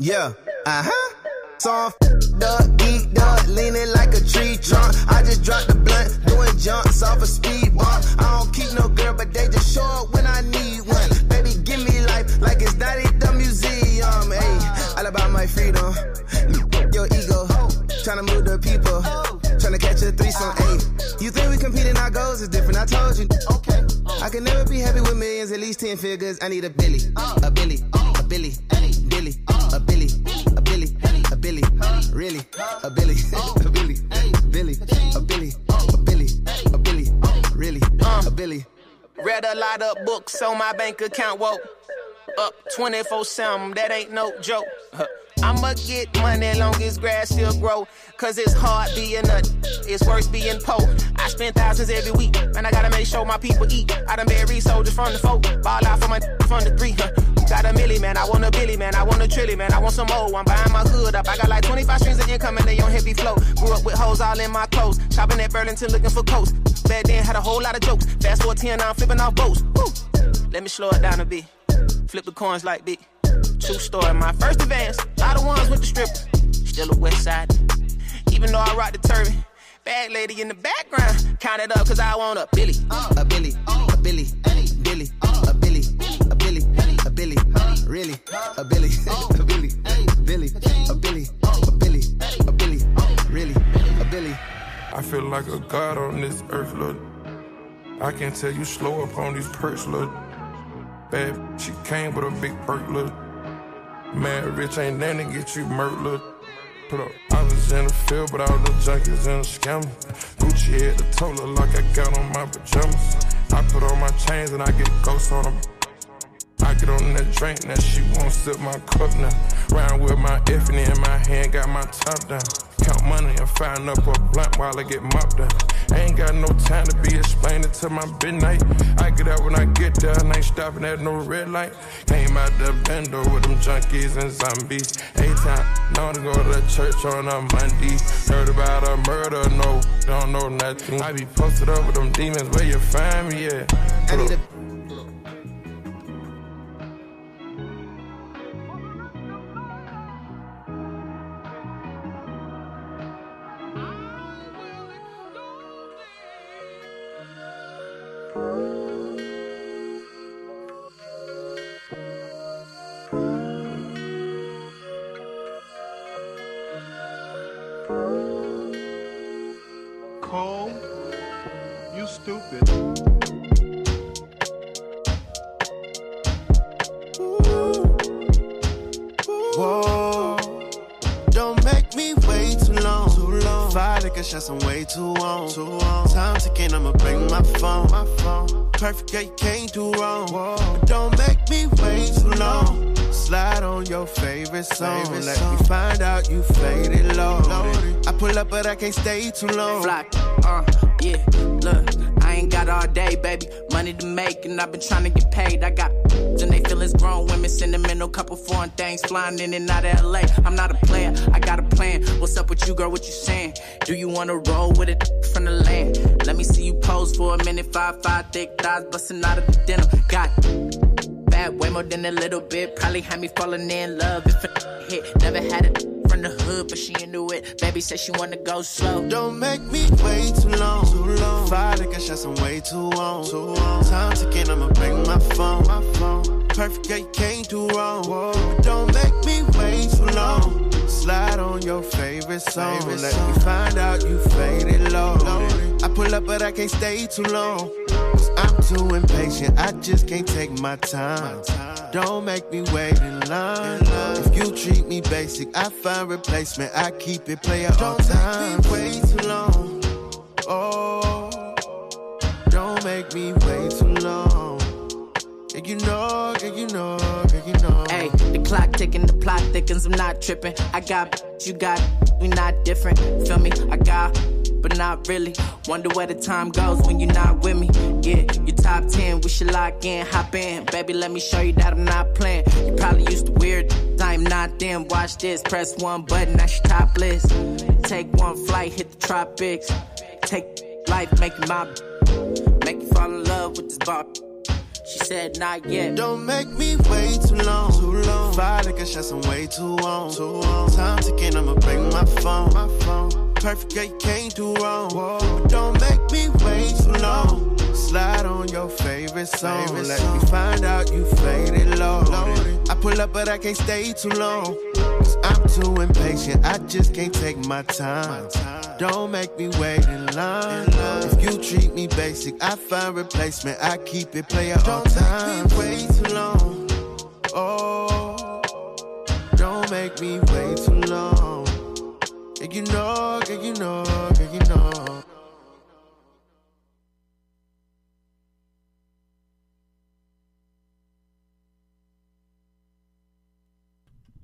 Yeah, uh huh. So I'm up, geeked up, leaning like a tree trunk. I just dropped the blunt, doing jumps off a speed bump. I don't keep no girl, but they just show up when I need one. Baby, give me life like it's not at the museum. Hey, all about my freedom. Your ego, trying to move the people, trying to catch a threesome. Hey, you think we competing our goals is different? I told you. Okay. I can never be happy with millions, at least ten figures. I need a Billy, a Billy, a Billy, really, a Billy, a Billy, Billy, a Billy, a Billy, a Billy, really, a Billy. Read a lot of books on my bank account, whoa. Up 24 7, that ain't no joke. I'ma get money long as grass still grow. Cause it's hard being a, it's worse being poor. I spend thousands every week, and I gotta make sure my people eat. I done buried soldiers from the folk, ball out from my from the three. Got a milli, man, I want a billy, man, I want a trilly, man, I want some more. I'm buying my hood up. I got like 25 strings of income and they on heavy flow. Grew up with hoes all in my clothes, shopping at Burlington looking for coats. Back then had a whole lot of jokes. Fast forward 10, now I'm flipping off boats. Woo. Let me slow it down a bit. Flip the coins like big. True story, my first advance. A lot of ones with the stripper. Still a west side. Even though I rock the turban. Bad lady in the background. Count it up cause I want a Billy. A Billy, a Billy, Billy, a Billy, a Billy, a Billy, really, a Billy, a Billy, Billy, a Billy, a Billy, a Billy, really, a Billy. I feel like a god on this earth, look. I can tell you slow up on these perks, look. Bad, she came with a big perk, look. Mad rich ain't nothing get you murked, look. Put up, I was in the field, but all the junkies in the scammer. Gucci had the total like I got on my pajamas. I put on my chains and I get ghosts on them. I get on that drink, now she won't sip my cup now. Round with my effing in my hand, got my top down. Count money and find up a blunt while I get mopped up. Ain't got no time to be explaining to my midnight. I get out when I get there, and ain't stopping at no red light. Came out the bendo with them junkies and zombies. Eight time, known to go to church on a Monday. Heard about a murder, no, don't know nothing. I be posted up with them demons, where you find me at? I stupid. Whoa, don't make me wait too long. Too long. Five liquor shots, I'm way too on. Too on. Time ticking, I'ma bring my phone. My phone. Perfect, yeah, you can't do wrong. But don't make me wait too long. Slide on your favorite song. Favorite Let song. me find out you faded low. I pull up, but I can't stay too long. Flock, uh, yeah, look, got all day, baby. Money to make, and I've been trying to get paid. I got and they feelings grown women, sentimental, couple foreign things flying in and out of LA. I'm not a player, I got a plan. What's up with you, girl? What you saying? Do you wanna roll with it from the land? Let me see you pose for a minute. Five, five, thick thighs busting out of the denim. Got bad, way more than a little bit. Probably had me falling in love if it hit. Never had it from the hood, but she into it. Baby said she wanna go slow. Don't make me wait too long. Too long. Five liquor shots, I'm way too on. Too on. Time ticking, I'ma bring my phone. My phone. Perfect, yeah, you can't do wrong. But don't make me wait too long. Slide on your favorite song. Favorite Let song. me find out you faded low. I pull up, but I can't stay too long. Cause I'm too impatient, I just can't take my time. Don't make me wait in line. If you treat me basic, I find replacement. I keep it player all time. Don't make me wait too long. Oh, don't make me wait too long. Yeah, you know, yeah, you know, yeah, you know. Hey, the clock ticking, the plot thickens, I'm not tripping. I got, you got, we not different. Feel me? I got, but not really. Wonder where the time goes when you're not with me. Yeah, you top 10, we should lock in, hop in. Baby, let me show you that I'm not playing. You probably used to weird, I'm not them. Watch this, press one button, that's your top list. Take one flight, hit the tropics. Take life, make it my, make you fall in love with this bar. She said, not yet. Don't make me wait too long. Too long. Five like a shot, I'm way too long. Too long. Time ticking, I'ma bring my phone. My phone. Perfect, girl, you can't do wrong. But don't make me wait too long. Slide on your favorite song. Favorite Let song. me find out you faded low. I pull up, but I can't stay too long. Cause I'm too impatient, I just can't take my time. My time. Don't make me wait in line. If you treat me basic, I find replacement. I keep it player all time. Don't make me wait too long. Oh, don't make me wait too long. Yeah, you know, yeah, you know, yeah, you know.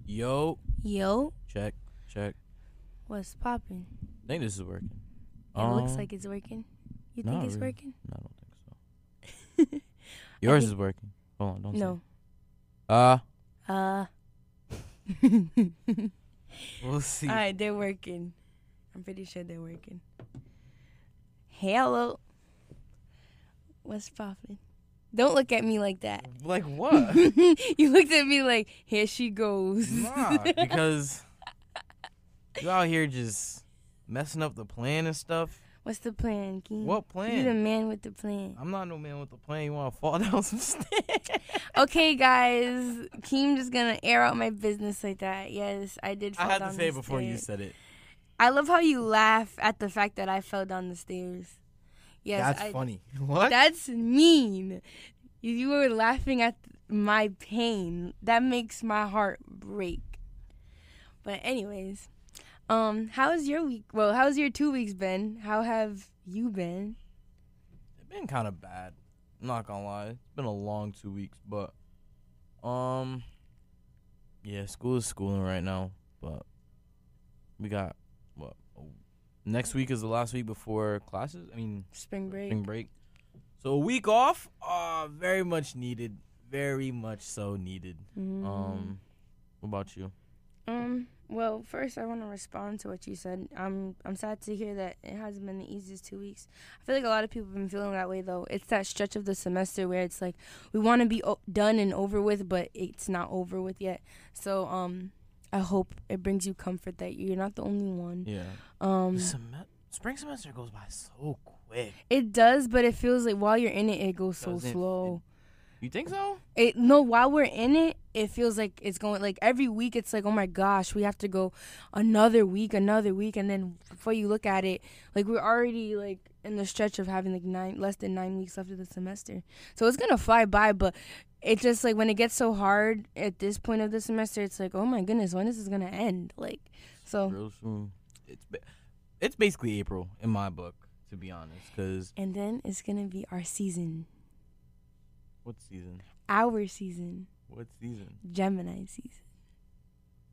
Yo, Yo, check, check. what's popping? I think this is working. It looks Um, like it's working. You think it's really. working? No, I don't think so. Yours think- is working. Hold on, don't say No. it. Uh, Uh. we'll see. All right, they're working. I'm pretty sure they're working. Hello. What's poppin'? Don't look at me like that. Like what? you looked at me like, here she goes. nah, because you out here just messing up the plan and stuff. What's the plan, King? What plan? You the man with the plan. I'm not no man with the plan. You want to fall down some stairs? Okay, guys. Keem just gonna air out my business like that. Yes, I did. I Fall had to down say it the before you said it. I love how you laugh at the fact that I fell down the stairs. Yes, That's I, funny. What? That's mean. You- You were laughing at my pain. That makes my heart break. But anyways, um, how's your week? Well, how's your two weeks been? How have you been? It's been kind of bad. I'm not gonna lie. It's been a long two weeks, but um, yeah, school is schooling right now, but we got what next week is the last week before classes. I mean, Spring break. spring break. So a week off, uh, very much needed. Very much so needed. Mm. Um, what about you? Um. Well, first I want to respond to what you said. I'm I'm sad to hear that it hasn't been the easiest two weeks. I feel like a lot of people have been feeling that way though. It's that stretch of the semester where it's like we want to be o- done and over with, but it's not over with yet. So um, I hope it brings you comfort that you're not the only one. Yeah. Um, sem- spring semester goes by so quick. it does, but it feels like while you're in it, it goes so Doesn't it- slow. You think so? It no, while we're in it, it feels like it's going like every week. It's like oh my gosh, we have to go another week, another week, and then before you look at it, like we're already like in the stretch of having like nine less than nine weeks left of the semester. So it's gonna fly by, but it's just like when it gets so hard at this point of the semester, it's like oh my goodness, when is this gonna end? Like so, real soon. It's it's basically April in my book, to be honest. Cause and then it's gonna be our season, what season? our season, What season? Gemini season.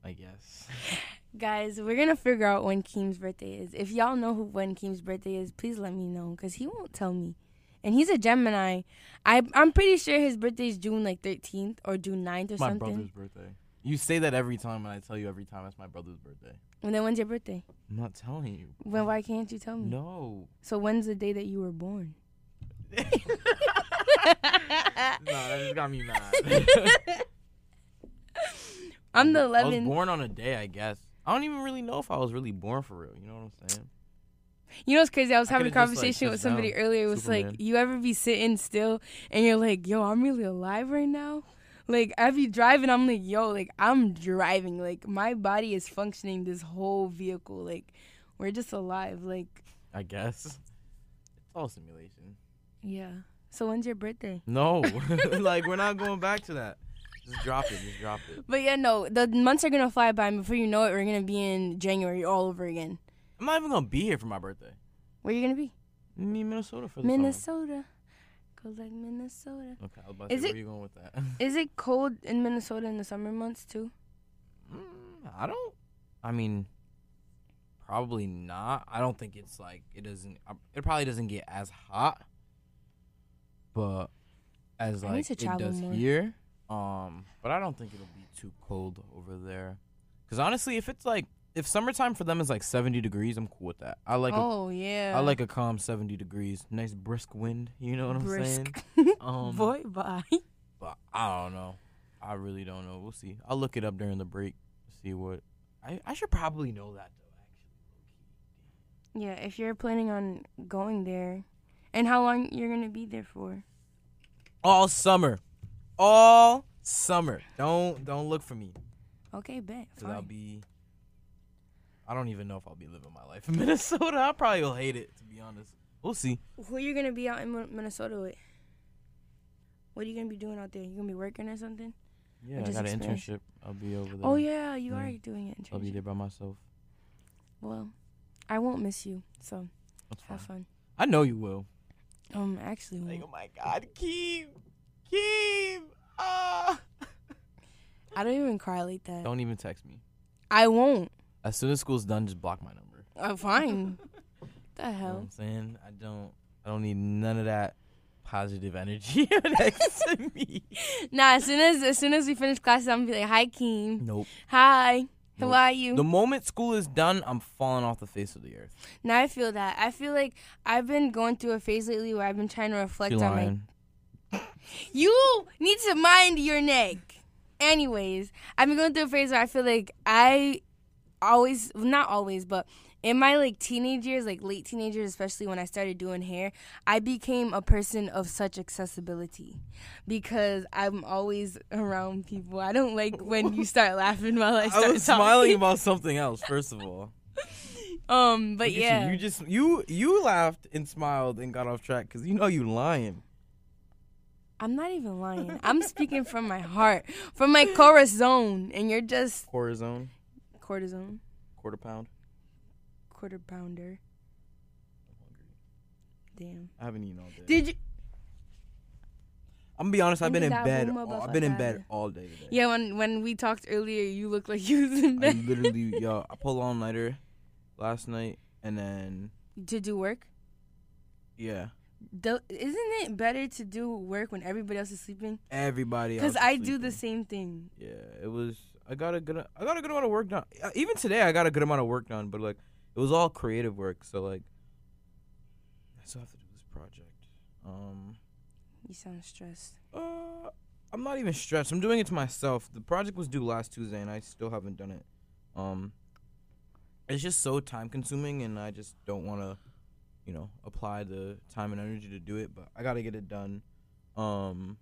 I guess. Guys, we're gonna figure out when Keem's birthday is. If y'all know who when Keem's birthday is, please let me know, cause he won't tell me. And he's a Gemini. I I'm pretty sure his birthday is June like 13th or June 9th or my something. brother's birthday. You say that every time, and I tell you every time it's my brother's birthday. And then when's your birthday? I'm not telling you. When why can't you tell me? No. So when's the day that you were born? no, that just got me mad. I'm the I was born on a day, I guess. I don't even really know if I was really born for real. You know what I'm saying? You know what's crazy? I was I having a just, like, conversation with somebody down. earlier. It was Superman. like, you ever be sitting still and you're like, yo, I'm really alive right now? Like, I be driving, I'm like, yo, like, I'm driving. Like, my body is functioning this whole vehicle. Like, we're just alive. Like, I guess. It's all simulation. yeah. So, when's your birthday? No, like we're not going back to that. Just drop it. Just drop it. But yeah, no, the months are going to fly by, and before you know it, we're going to be in January all over again. I'm not even gonna be here for my birthday. Where are you going to be? Me Minnesota for the summer. Minnesota. Go like Minnesota. Okay, I was about to Is say, it- where you going with that? Is it cold in Minnesota in the summer months too? Mm, I don't. I mean, probably not. I don't think it's like it doesn't. uh, It probably doesn't get as hot, but as I like it does more. here. Um, but I don't think it'll be too cold over there. Cause honestly, if it's like if summertime for them is like 70 degrees, I'm cool with that. I like a oh yeah. I like a calm 70 degrees. Nice brisk wind. You know what I'm saying? brisk. Um, Boy, bye. but I don't know. I really don't know. We'll see. I'll look it up during the break. See what. I I should probably know that though. Actually. Yeah, if you're planning on going there, and how long you're gonna be there for? All summer, all summer. Don't don't look for me. Okay, bet. Cause I'll be. I don't even know if I'll be living my life in Minnesota. I probably will hate it to be honest. We'll see. Who you gonna be out in Minnesota with? What are you gonna be doing out there? You gonna be working or something? Yeah, I just got an internship. I'll be over there. Oh yeah, you Yeah. are doing it. I'll be there by myself. Well, I won't miss you, so have fun. I know you will. Um, actually, Like, oh my God, Keem, Keem. Ah. I don't even cry like that. Don't even text me. I won't. As soon as school's done, just block my number. I'm uh, fine. the You know what hell? I'm saying? I don't. I don't need none of that positive energy next to me. Nah, as soon as as soon as we finish classes, I'm gonna be like, "Hi, Keem. Nope. Hi. Are you?" The moment school is done, I'm falling off the face of the earth. now I feel that. I feel like I've been going through a phase lately where I've been trying to reflect on my. You need to mind your neck. Anyways, I've been going through a phase where I feel like I always, not always, but in my like teenage years, like late teenagers, especially when I started doing hair, I became a person of such accessibility because I'm always around people. I don't like when you start laughing while I start I was talking. smiling about something else. First of all, Um, but Look at you. yeah, you just you you laughed and smiled and got off track because you know you lying. I'm not even lying. I'm speaking from my heart, from my corazon, and you're just Corazon, cortisone, quarter pound. Quarter pounder. Damn. I haven't eaten all day. Did you? I'm gonna be honest. I've been in bed. all- I've been in bed all day today. Yeah, when when we talked earlier, you looked like you was in I bed literally, yo, I pulled all nighter last night, and then to do work. yeah, Do, isn't it better to do work when everybody else is sleeping? everybody. Because I is do the same thing. Yeah, it was. I got a good. I got a good amount of work done. Uh, Even today, I got a good amount of work done. But like, it was all creative work. So like, I still have to do this project. Um, You sound stressed. uh, I'm not even stressed. I'm doing it to myself. The project was due last Tuesday, and I still haven't done it. Um, it's just so time consuming, and I just don't want to, you know, apply the time and energy to do it. But I got to get it done. Um.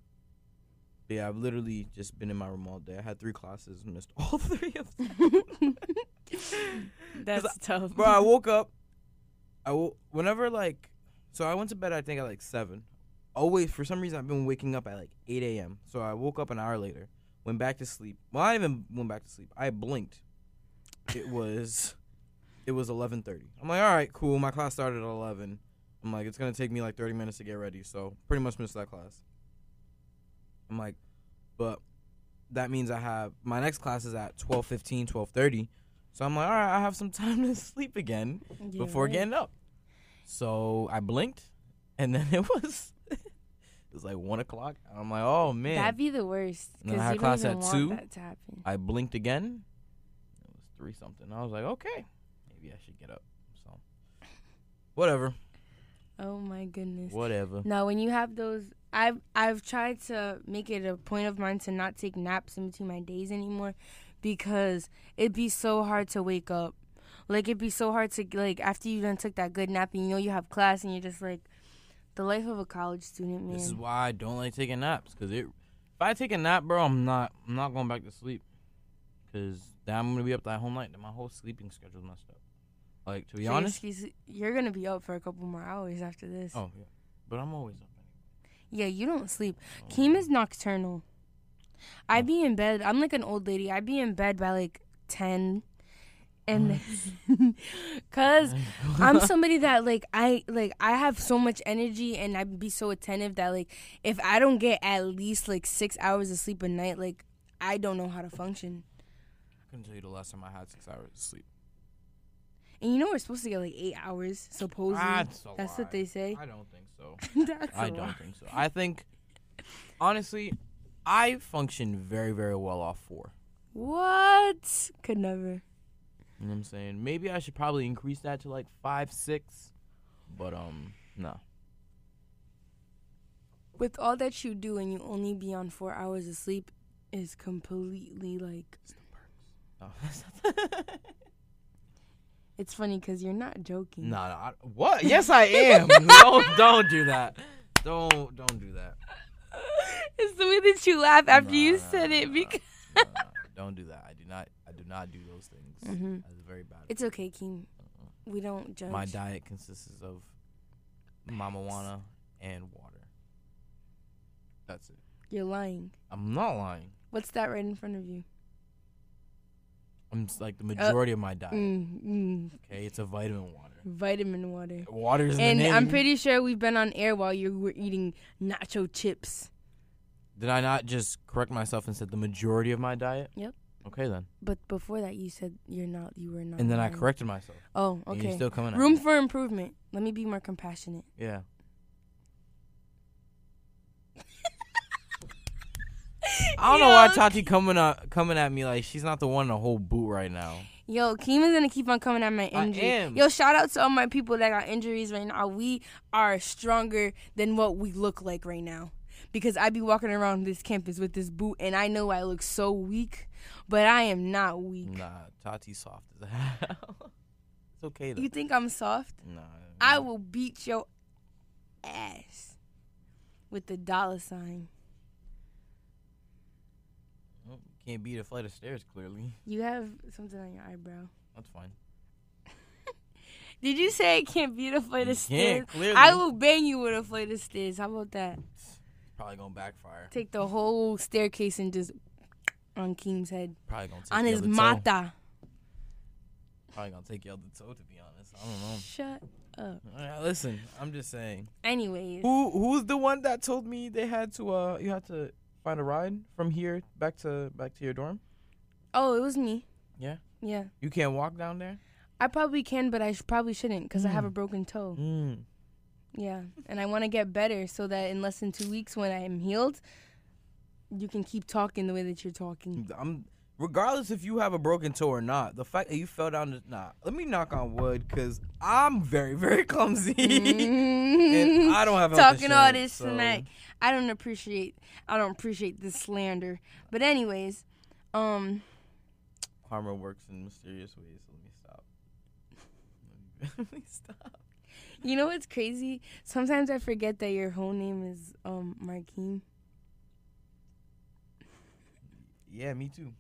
yeah, I've literally just been in my room all day. I had three classes, missed all three of them. That's tough. Bro, I woke up. I wo- whenever like, so I went to bed. I think at like seven. Always for some reason I've been waking up at like eight a.m. So I woke up an hour later, went back to sleep. Well, I even went back to sleep. I blinked. It was, it was eleven thirty. I'm like, all right, cool. My class started at eleven. I'm like, it's gonna take me like thirty minutes to get ready. So pretty much missed that class. I'm like, but that means I have my next class is at 12:15, 12:30. So I'm like, all right, I have some time to sleep again Yeah, before right. getting up. So I blinked, and then it was it was like one o'clock. I'm like, oh man. That'd be the worst. Then I Because had class at two. that to happen. I blinked again. It was three something. I was like, okay, maybe I should get up. So whatever, Oh my goodness. whatever. Now, when you have those, I've I've tried to make it a point of mine to not take naps in between my days anymore, because it'd be so hard to wake up. Like it'd be so hard to like after you done took that good nap and you know you have class and you're just like, the life of a college student, man. This is why I don't like taking naps. Cause it, if I take a nap, bro, I'm not, I'm not going back to sleep. Cause then I'm gonna be up that whole night. Then my whole sleeping schedule's messed up. Like to be So honest. you're, you're gonna be up for a couple more hours after this. Oh yeah, but I'm always up. Yeah, you don't sleep. Oh. Keem is nocturnal. I oh. be in bed. I'm like an old lady. I'd be in bed by like ten, and oh. cause I'm somebody that like I like I have so much energy and I'd be so attentive that like if I don't get at least like six hours of sleep a night, like I don't know how to function. I couldn't tell you the last time I had six hours of sleep. And you know we're supposed to get like eight hours supposedly. That's That's what they say. I don't think so. That's I don't lie. think so. I think, honestly, I function very, very well off four. What? Could never. You know what I'm saying? Maybe I should probably increase that to like five, six, but um, no. With all that you do and you only be on four hours of sleep is completely like. No, It's funny because you're not joking. no, no. What? Yes, I am. don't don't do that. Don't don't do that. it's the way that you laugh after you said it nah, because. nah, nah. Don't do that. I do not. I do not do those things. Mhm. That's very bad. It's okay, Keem. We don't judge. My diet consists of mamawana and water. That's it. You're lying. I'm not lying. What's that right in front of you? I'm just like the majority of my diet. Mm, mm, Okay, it's a vitamin water. Vitamin water. Water is in And the name. I'm pretty sure we've been on air while you were eating nacho chips. Did I not just correct myself and said the majority of my diet? Yep. Okay then. But before that, you said you're not. You were not. And then I corrected myself. Oh, And okay. you're still coming Room for improvement. Let me be more compassionate. Yeah. I don't know why Tatie coming at coming at me like she's not the one to whole boot right now. Yo, Keem is gonna keep on coming at my I injury. am. Yo, shout out to all my people that got injuries right now. We are stronger than what we look like right now. Because I be walking around this campus with this boot and I know I look so weak, but I am not weak. Nah, Tatie's soft as hell. it's okay though. You think I'm soft? Nah, I will beat your ass with the dollar sign. Can't beat a flight of stairs. Clearly, You have something on your eyebrow. that's fine. Did you say I can't beat a flight You of stairs? clearly. I will bang you with a flight of stairs. How about that? Probably gonna backfire. Take the whole staircase and just on Keem's head. Probably gonna take On his toe. mata. Probably gonna take your other toe. To be honest, I don't know. Shut up. Right, listen, I'm just saying. Anyways. Who who's the one that told me they had to uh you had to find a ride from here back to back to your dorm? Oh, it was me. Yeah. Yeah. You can't walk down there. I probably can, but I sh- probably shouldn't because I have a Mm. broken toe. Mm. Yeah. And I want to get better so that in less than two weeks when I am healed, you can keep talking the way that you're talking. I'm regardless if you have a broken toe or not. The fact that you fell down the nah. Let me knock on wood because I'm very very clumsy and I don't have talking all this so- smack. I don't appreciate. I don't appreciate this slander. But anyways, um, Karma works in mysterious ways. So let me stop. Let me stop. you know what's crazy? Sometimes I forget that your whole name is um Markeem. Yeah, me too.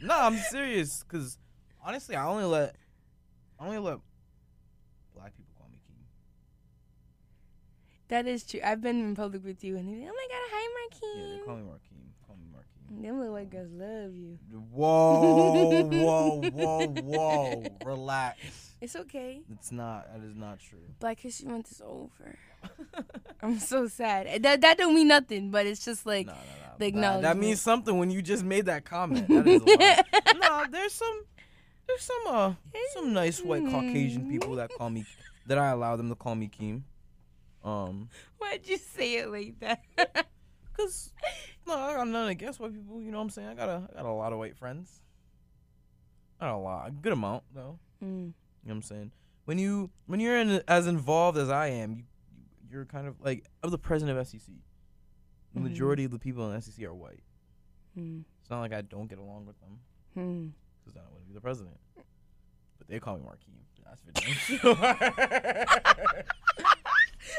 No, I'm serious. Cause honestly, I only let, I only let black people call me Keem. That is true. I've been in public with you, and they're like, oh my god, hi Yeah, they Markeem. call me Markeem. Them little white girls love you. Whoa, whoa, whoa, whoa! Relax. It's okay. It's not. That is not true. Black History Month is over. I'm so sad. That that don't mean nothing, but it's just like No, no, no. the That, that means something when you just made that comment. That is a lie. no, there's some, there's some, uh, some nice white Caucasian people that call me, that I allow them to call me Keem. Um, Why'd you say it like that? cause no, I got nothing against white people. You know what I'm saying? I got a, I got a lot of white friends. Not a lot, a good amount though. Mm. You know what I'm saying? When you when you're in as involved as I am, you you're kind of like I'm the president of SEC. The Mhm. majority of the people in SEC are white. Mm. It's not like I don't get along with them Mm. because I don't want to be the president. But they call me Markeem. That's for damn.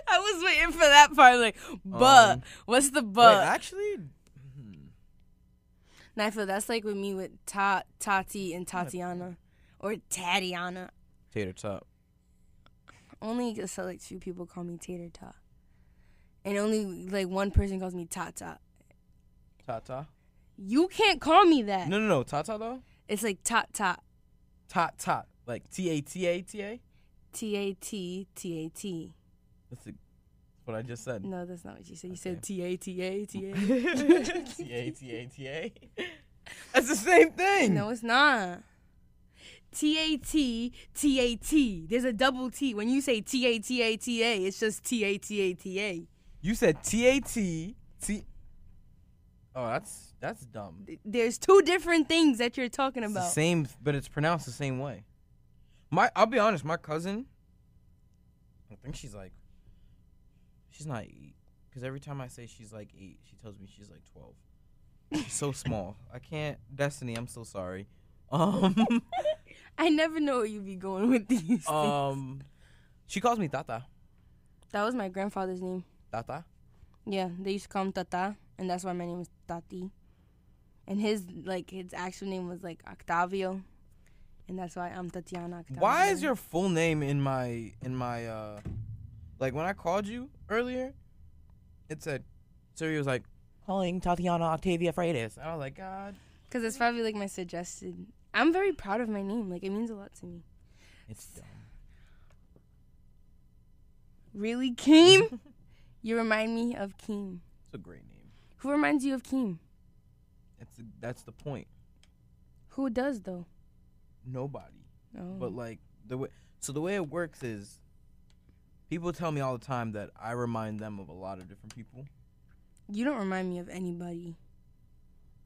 I was waiting for that part. Like, but Um, what's the Wait, but? actually, hmm, and I feel that's like with me with Ta- Tatie and Tatiana, or Tatiana. tater top. Only a select few people call me Tater Tot, and only like one person calls me Tata. Tata. You can't call me that. No, no, no. Tata though. It's like Tot Tot. Tot tot. Like T A T A T A. T A T T A T. That's the- what I just said. No, that's not what you said. You said T A T A T A. T A T A T A. That's the same thing. No, it's not. T A T T A T. There's a double T. When you say T A T A T A, it's just T A T A T A. You said T A T T. Oh, that's that's dumb. There's two different things that you're talking It's the about. same, but it's pronounced the same way. My, I'll be honest. My cousin, I think she's like She's not eight. Because every time I say she's like eight, she tells me she's like twelve. She's so small. I can't. Destiny, I'm so sorry. Um, I never know where you be going with these. things. um, she calls me Tata. that was my grandfather's name. Tata. Yeah, they used to call him Tata, and that's why my name is Tatie. And his like his actual name was like Octavio, and that's why I'm Tatiana. Octavio. Why is your full name in my in my uh, like when I called you earlier, it said, Siri was like calling Tatiana Octavia Freitas. I was like, God, Because it's probably like my suggested. I'm very proud of my name. Like it means a lot to me. it's dumb. Really, Keem? you remind me of Keem. It's a great name. Who reminds you of Keem? It's that's the point. Who does though? Nobody. Oh. But like the way, so the way it works is, people tell me all the time that I remind them of a lot of different people. you don't remind me of anybody.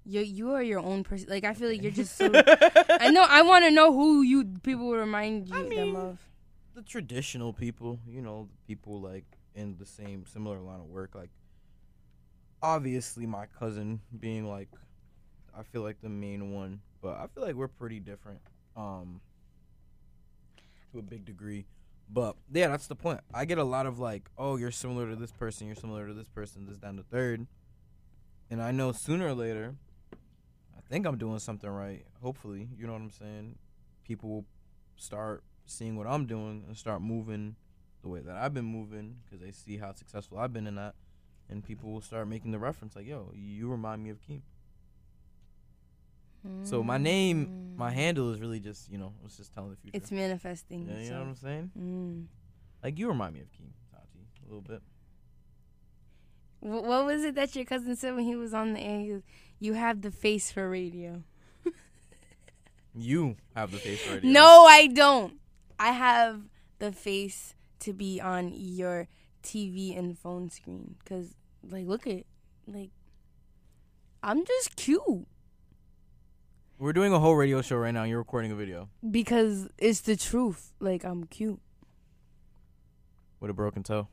You you are your own person. Like I feel like you're just so. I know. I want to know who you people would remind you I them of. the traditional people, you know, people like in the same similar line of work. Like, obviously, my cousin being like, I feel like the main one, but I feel like we're pretty different, um, to a big degree. But yeah, that's the point. I get a lot of like, oh, you're similar to this person, you're similar to this person, this down to third, and I know sooner or later, I think I'm doing something right. Hopefully, you know what I'm saying. People will start seeing what I'm doing and start moving the way that I've been moving because they see how successful I've been in that, and people will start making the reference like, "Yo, you remind me of Keem." So my name, my handle is really just you know, it's just telling the future. It's manifesting. yeah, you so. know what I'm saying? Mm. Like you remind me of Keem, Tatie, a little bit. Wh- What was it that your cousin said when he was on the air? He goes, "You have the face for radio." You have the face for radio. No, I don't. I have the face to be on your TV and phone screen. Cause like, look at, like, I'm just cute we're doing a whole radio show right now. You're recording a video because it's the truth. Like, I'm cute. with a broken toe.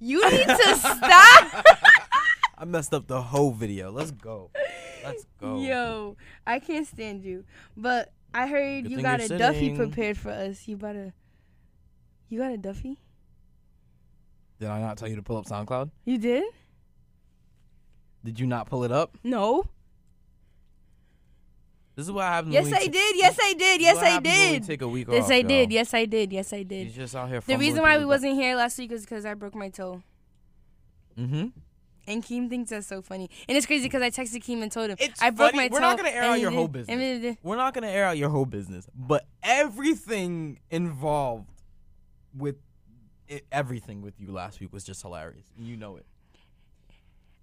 You need to stop. I messed up the whole video. Let's go. Let's go. Yo, I can't stand you. But I heard Good you got a Duffy prepared for us. You got a, you got a Duffy? Did I not tell you to pull up SoundCloud? You did? Did you not pull it up? No. This is what happens. Yes, when we I did. Yes, I did. Yes, what I happens when we did. Take a week Yes, off, I did. Yes, I did. Yes, I did. He's just out here. The reason why we wasn't here last week was because I broke my toe. Mm-hmm. And Keem thinks that's so funny. And it's crazy because I texted Keem and told him It's I broke funny. my toe. We're not gonna air out your did- whole business. and did- We're not gonna air out your whole business, but everything involved with it, everything with you last week was just hilarious. You know it.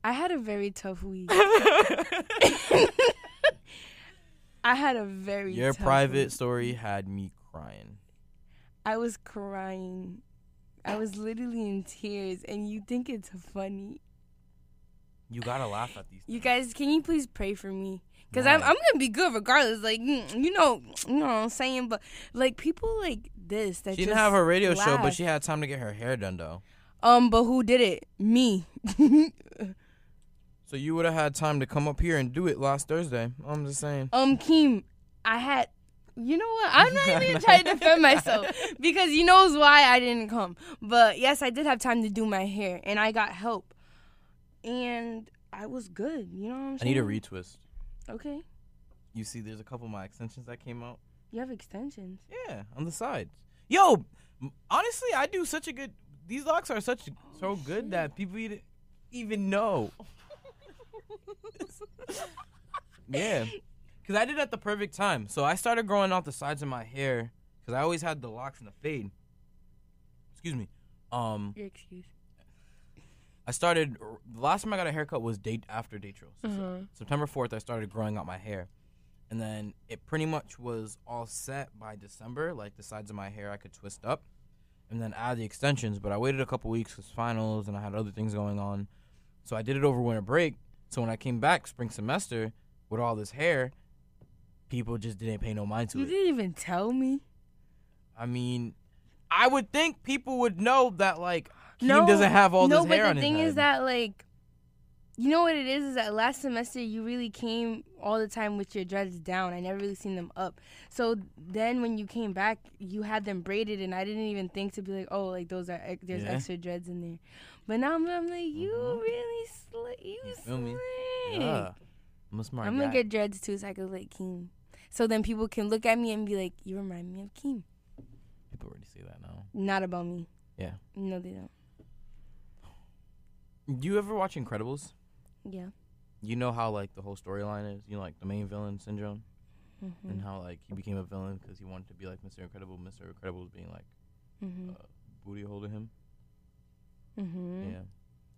I had a very tough week. I had a very Your private week. story had me crying. I was crying. I was literally in tears, and you think it's funny. You gotta laugh at these. You guys, can you please pray for me? Cause I'm I'm gonna be good regardless. Like mm, you know, you know what I'm saying. But like people like this that She didn't have her radio show, but she had time to get her hair done though. um. But who did it? Me. So you would have had time to come up here and do it last Thursday. I'm just saying. um, Keem, I had. You know what? I'm not even trying to defend myself because you knows why I didn't come. But yes, I did have time to do my hair, and I got help, and I was good. You know what I'm saying? I saying? need a retwist. Okay, You see, there's a couple of my extensions that came out. you have extensions. Yeah, on the sides. Yo, m- honestly, I do such a good. These locks are such so good that people even even know. yeah, because I did it at the perfect time. So I started growing out the sides of my hair because I always had the locks and the fade. Excuse me. Um, Your excuse. I started. The last time I got a haircut was date after Datro. So Uh-huh. September fourth, I started growing out my hair, and then it pretty much was all set by December. Like the sides of my hair, I could twist up, and then add the extensions. But I waited a couple weeks because finals, and I had other things going on, so I did it over winter break. So when I came back spring semester with all this hair, people just didn't pay no mind to You it. You didn't even tell me. I mean, I would think people would know that like Keem no, doesn't have all no, this hair but on the thing is that like, you know what it is? Is that last semester you really came all the time with your dreads down. I never really seen them up. So then when you came back, you had them braided, and I didn't even think to be like, oh, like those are there's Yeah. extra dreads in there. But now I'm, I'm like, you Mhm. really slick. You, You feel me? Yeah. I'm a smart I'm guy. gonna get dreads too, so I look like Keem. So then people can look at me and be like, you remind me of Keem. People already say that now. Not about me. Yeah. No, they don't. Do you ever watch Incredibles? Yeah. You know how like the whole storyline is. You know, like the main villain syndrome, Mm-hmm. and how like he became a villain because he wanted to be like Mr. Incredible. Mr. Incredible was being like Mm-hmm. uh, booty holding him. Mm-hmm. Yeah.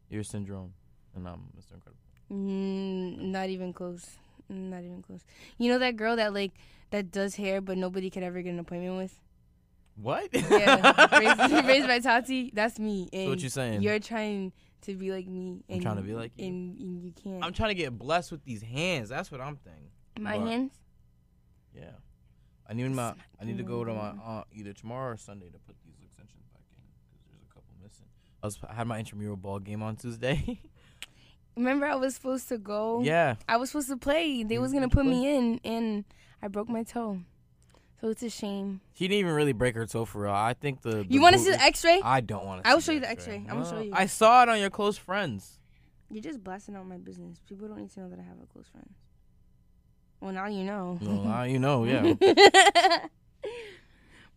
You're Syndrome, and I'm Mr. Incredible. Mm, not even close. Not even close. You know that girl that like that does hair, but nobody could ever get an appointment with. What? Yeah, raised, raised by Tatie. That's me. And So what you saying? You're trying to be like me. I'm trying to be like you. and, and you can't. I'm trying to get blessed with these hands. That's what I'm thinking. My but- hands. Yeah. I need my. I need to go to my aunt either tomorrow or Sunday to put these extensions back in because there's a couple missing. I was I had my intramural ball game on Tuesday. Remember, I was supposed to go. yeah. I was supposed to play. They You- was gonna put play? me in, and I broke my toe. So it's a shame. She didn't even really break her toe for real. I think the. You want to see the X-ray? I don't want to. I will show you the X-ray. I'ma show you. I saw it on your close friends. You're just blasting out my business. People don't need to know that I have a close friend. Well, now you know. Well, now you know, yeah. you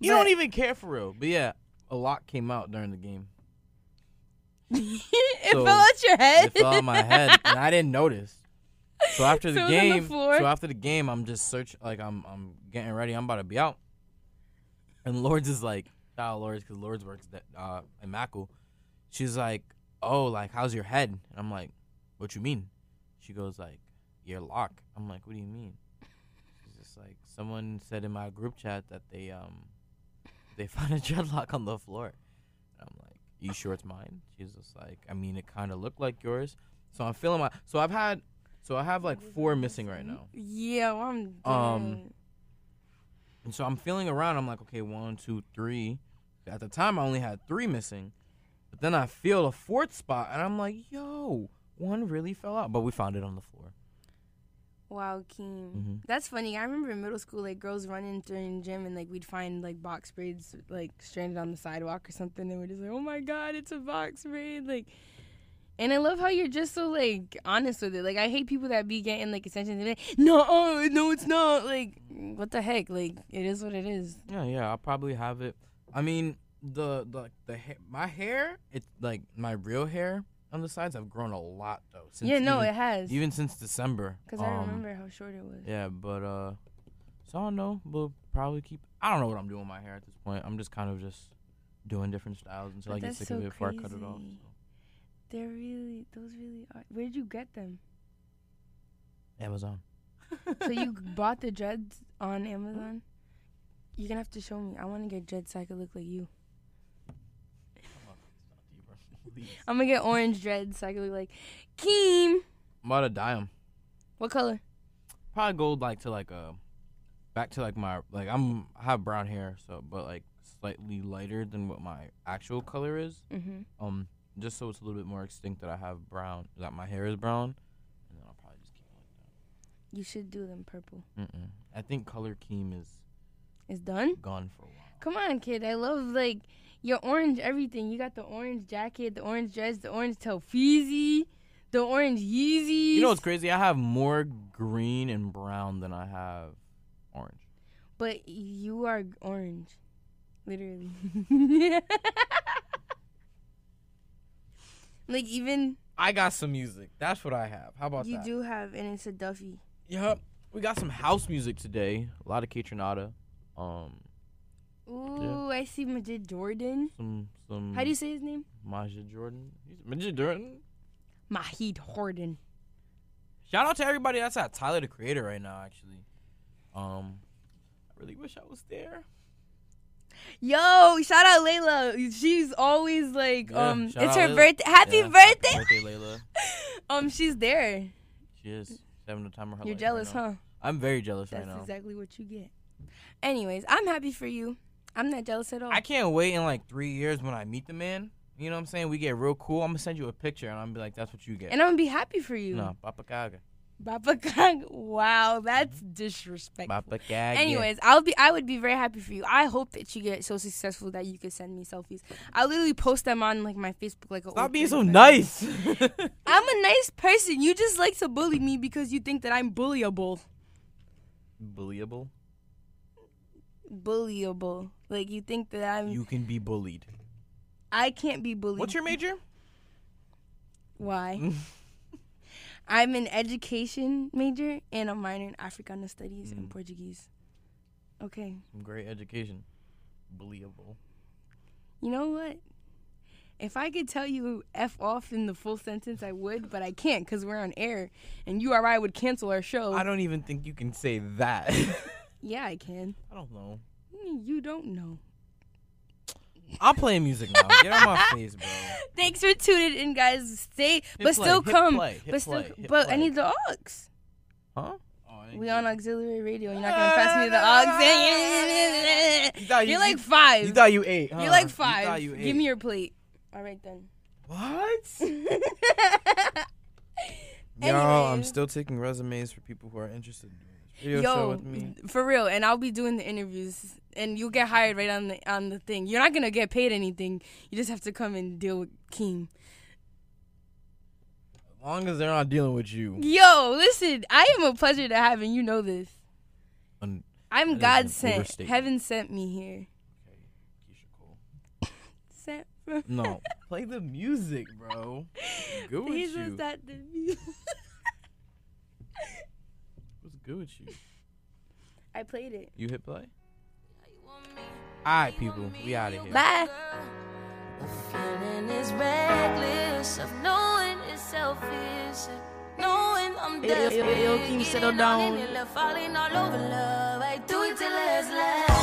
But- don't even care for real. But yeah, a lot came out during the game. it So, fell out your head. It fell on my head, and I didn't notice. So after the So on the game, so after the game, I'm just search like I'm I'm getting ready. I'm about to be out, and Lords is like, shout out Lords because Lords works that uh in Mackal. She's like, oh, like how's your head? And I'm like, what you mean? She goes like, your lock. I'm like, what do you mean? She's just like, someone said in my group chat that they um they found a dreadlock on the floor. You sure it's mine? She's just like, I mean, it kind of looked like yours. So I'm feeling my. So I've had. So I have like four missing right now. yeah, well, I'm dead. Um, And so I'm feeling around. I'm like, okay, one, two, three. At the time, I only had three missing. But then I feel a fourth spot, and I'm like, yo, one really fell out. But we found it on the floor. Wow, Keem. Mhm. That's funny. I remember in middle school, like girls running during the gym, and like we'd find like box braids like stranded on the sidewalk or something, and we're just like, oh my god, it's a box braid, like. And I love how you're just so like honest with it. Like I hate people that be getting like extensions and like, no, oh, no, it's not. Like, what the heck? Like, it is what it is. Yeah, yeah, I'll probably have it. I mean, the the the ha- my hair, it's like my real hair on the sides have grown a lot though. Since yeah, no, even, it has. even since December. Because I Um, remember how short it was. Yeah, but uh, so I don't know. We'll probably keep. I don't know what I'm doing with my hair at this point. I'm just kind of just doing different styles until But I get sick so of it before I cut it off. so. They're really, those really are. Where did you get them? Amazon. so you bought the dreads on Amazon? You're gonna have to show me. I want to get dreads so I could look like you. I'm gonna get orange dreads so I could look like Keem. I'm about to dye 'em. What color? Probably gold, like to like a back to like my like I'm I have brown hair so but like slightly lighter than what my actual color is. Mhm. Um, just so it's a little bit more extinct that I have brown that my hair is brown, and then I'll probably just keep it like that. You should do them purple. Mm-mm. I think color Keem is It's done. gone for a while. Come on, kid. I love like your orange everything. You got the orange jacket, the orange dress, the orange Telfeezy, the orange Yeezys. You know what's crazy? I have more green and brown than I have orange. But you are orange, literally. like even I got some music. That's what I have. How about you that? do have, and it's a Duffy. Yep. We got some house music today. A lot of Kaytranada. Um, Ooh, I see Majid Jordan. some some. How do you say his name? Majid Jordan? He's- Majid Jordan. Mahid Jordan. Shout out to everybody that's at Tyler the Creator right now. Actually, um, I really wish I was there. Yo, shout out Layla. She's always like, Yeah, um, it's her Layla. birthday. Happy Yeah, birthday. birthday, Layla. Um, she's there. She is she's having the time of her You're life jealous, right huh? I'm very jealous That's right now. exactly what you get. Anyways, I'm happy for you. I'm not jealous at all. I can't wait in like three years when I meet the man. You know what I'm saying? We get real cool. I'm gonna send you a picture and I'm gonna be like, that's what you get. And I'm gonna be happy for you. no, Papa Kaga. Baba Gang. Wow, that's mm-hmm. disrespectful. Papa Kaga. Anyways, I'll be I would be very happy for you. I hope that you get so successful that you could send me selfies. I'll literally post them on like my Facebook like a Stop being so nice. I'm a nice person. You just like to bully me because you think that I'm bullyable. Bullyable. Bullyable. Like you think that I'm You can be bullied. I can't be bullied. What's your major? Why? I'm an education major and a minor in Africana studies and Mm. Portuguese. Okay. Some great education. Believable. You know what? If I could tell you F off in the full sentence, I would, but I can't because we're on air and URI would cancel our show. I don't even think you can say that. yeah, I can. I don't know. You don't know. I'm playing music now. Get out my face, bro. Thanks for tuning in, guys. Stay, but play, still hit come. play, hit but still, play, hit but I need the aux. Huh? Oh, we on auxiliary radio. You're not gonna pass me the aux. you you, You're like five. You thought you ate. Huh? You're like You five. thought you Give me your plate. All right then. What? Yo, I'm still taking resumes for people who are interested in doing this video show with me. for real, and I'll be doing the interviews, and you'll get hired right on the on the thing. You're not gonna get paid anything. You just have to come and deal with Keem. As long as they're not dealing with you. Yo, listen, I am a pleasure to have, and you know this. Un- I'm God sent. Heaven sent me here. Keyshia Cole. Sent from No, play the music, bro. Good with He's you. just at the view. What's good with you? I played it. You hit play? Alright, people. We out of here. Bye. Feeling is reckless of knowing it's selfish. Knowing I'm Yo, yo, yo, desperate. yo, Keem, settle down. it and left falling all over love. I do it till it's last.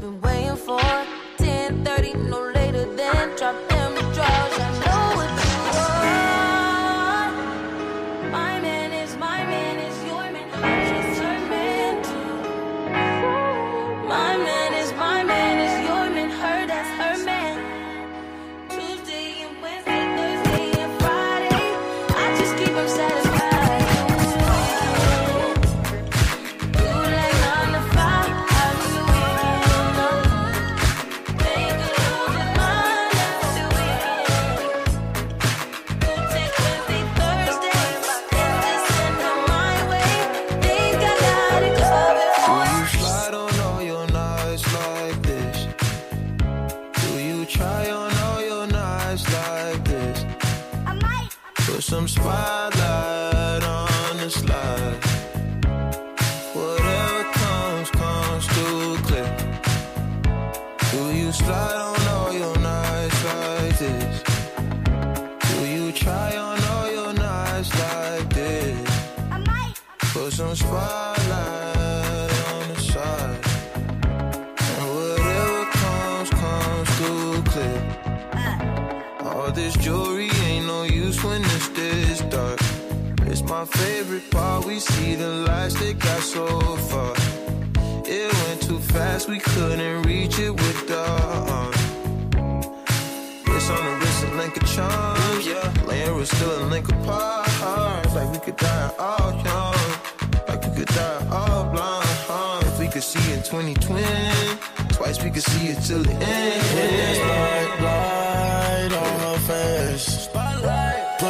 Been waiting for. My favorite part. We see the lights that got so far. It went too fast, we couldn't reach it with the. Uh, wrist on the wrist, a link of charms. Yeah, laying was still a link apart. Like we could die all young, like we could die all blind. Huh? If we could see in 2020, twice we could see it till the end. Spotlight on her face.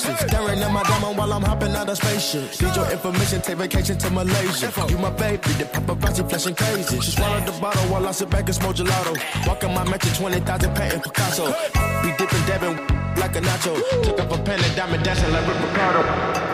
Staring at my diamond while I'm hopping out of spaceship. Need your information, take vacation to Malaysia. You my baby, the paparazzi flashing crazy. She swallowed the bottle while I sit back and smoke gelato. Walking my mansion, 20,000 painting Picasso. Be dipping, dabbing like a nacho. Took up a pen and diamond dancing like Rick Ricardo.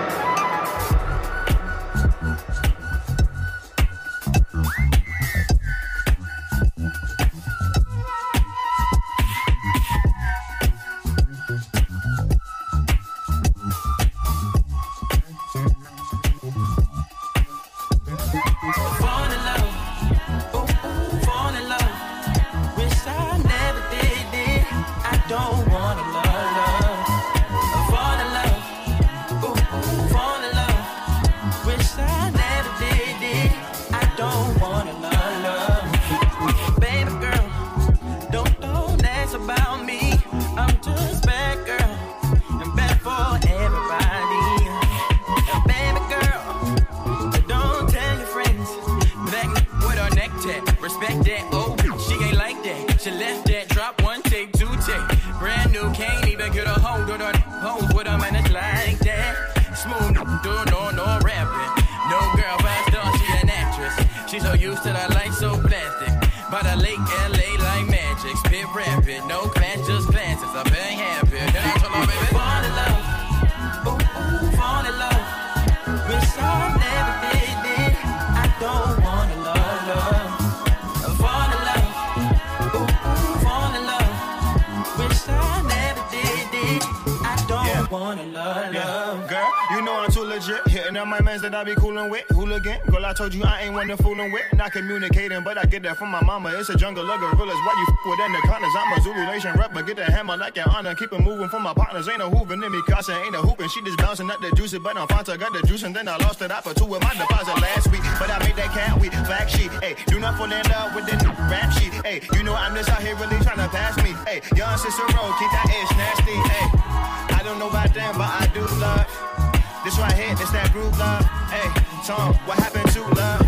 From my mama. It's a jungle of gorillas. Why you f with anacondas? I'm a Zulu Nation rapper. Get the hammer like an honor. Keep it moving for my partners. Ain't no hooping in me. Casa ain't a hooping. She just bouncing up the juicy, but I'm Fanta. Got the juice and then I lost it. I for two with my deposit last week. But I made that cat week. Fact sheet. Hey, do not fall in love with the rap sheet. Hey, you know I'm just out here really trying to pass me. Hey, young Cicero, keep that ish nasty. Hey, I don't know about them, but I do love. This right here, this that groove love. Hey, Tom, what happened to love?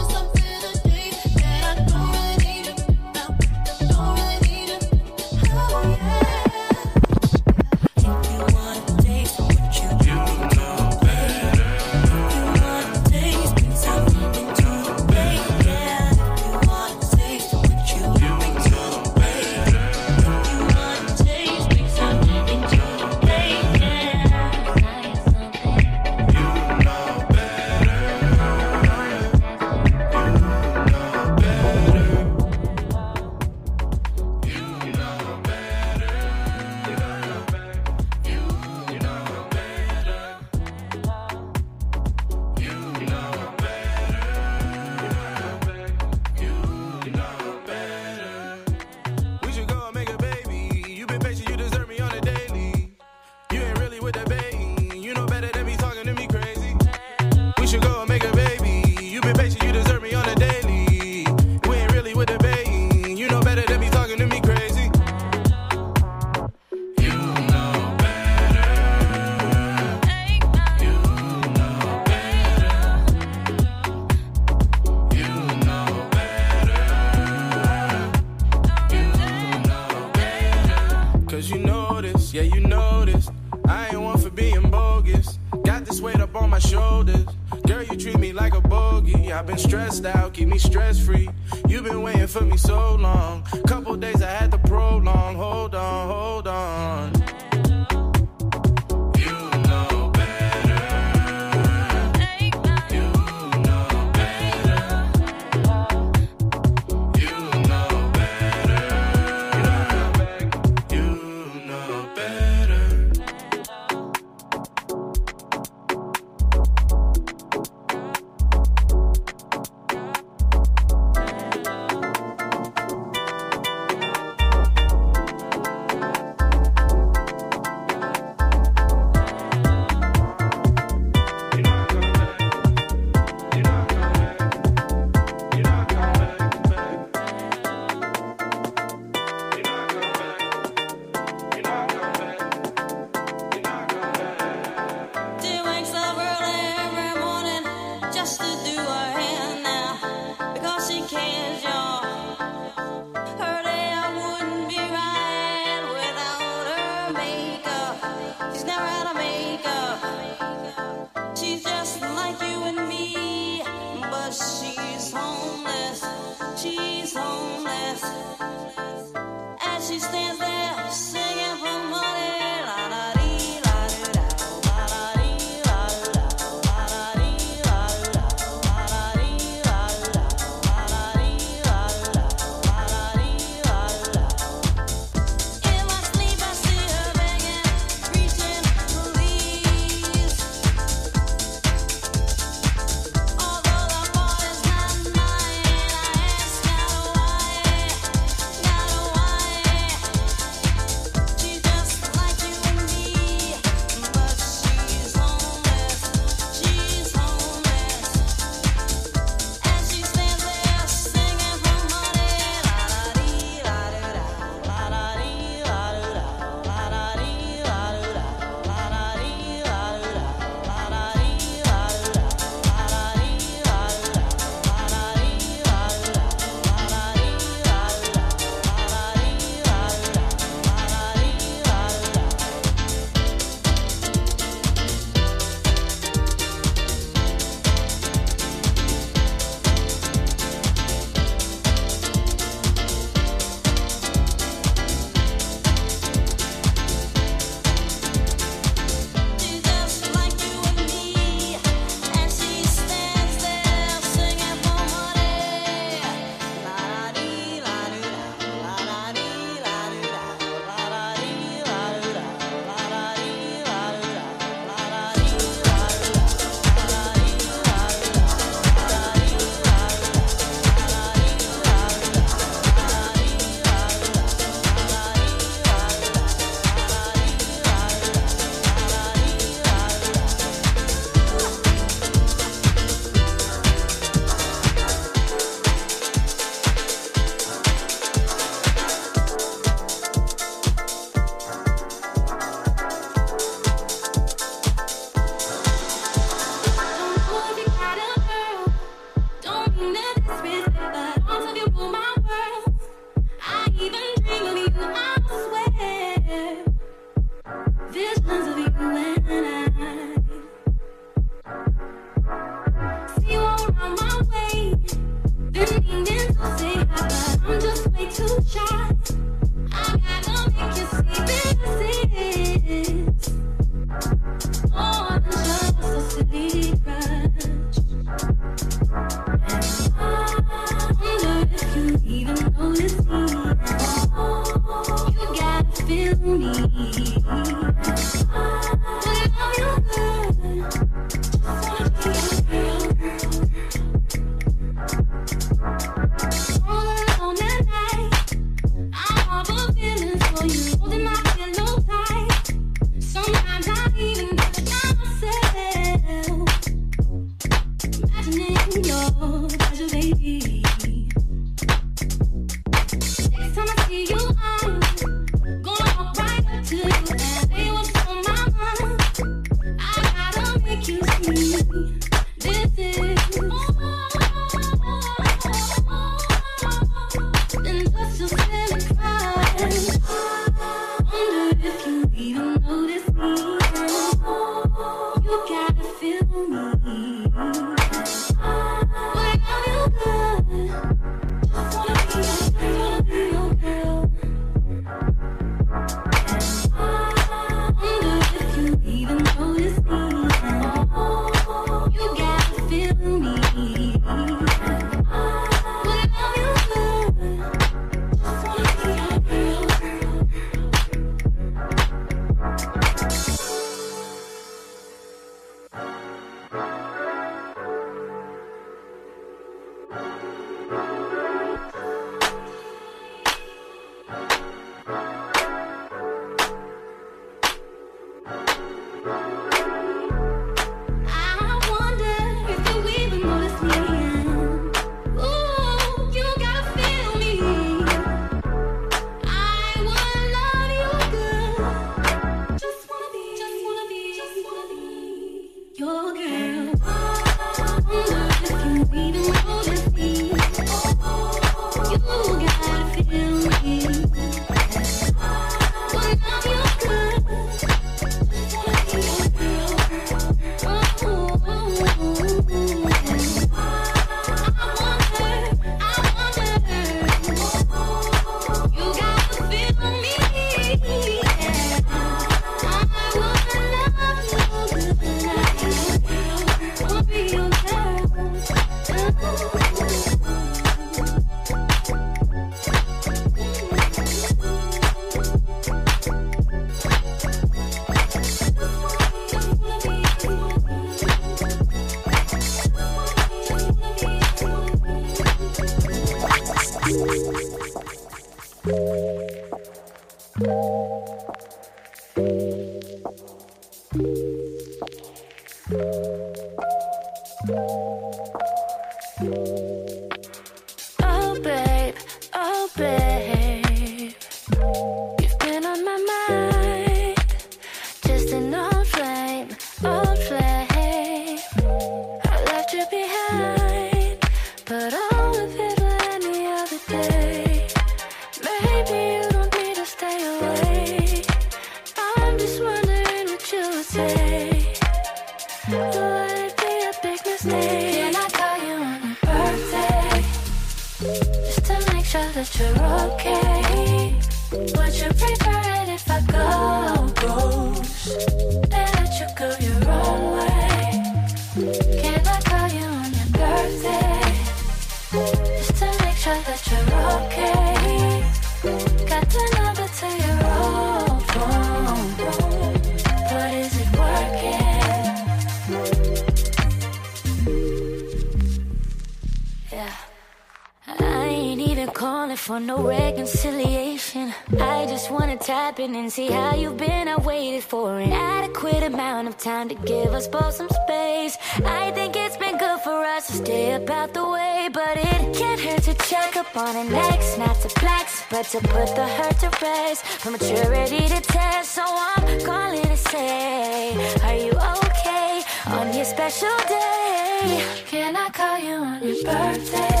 To put the hurt to rest. For maturity to test, so I'm calling to say, Are you okay on your special day? Can I call you on your birthday?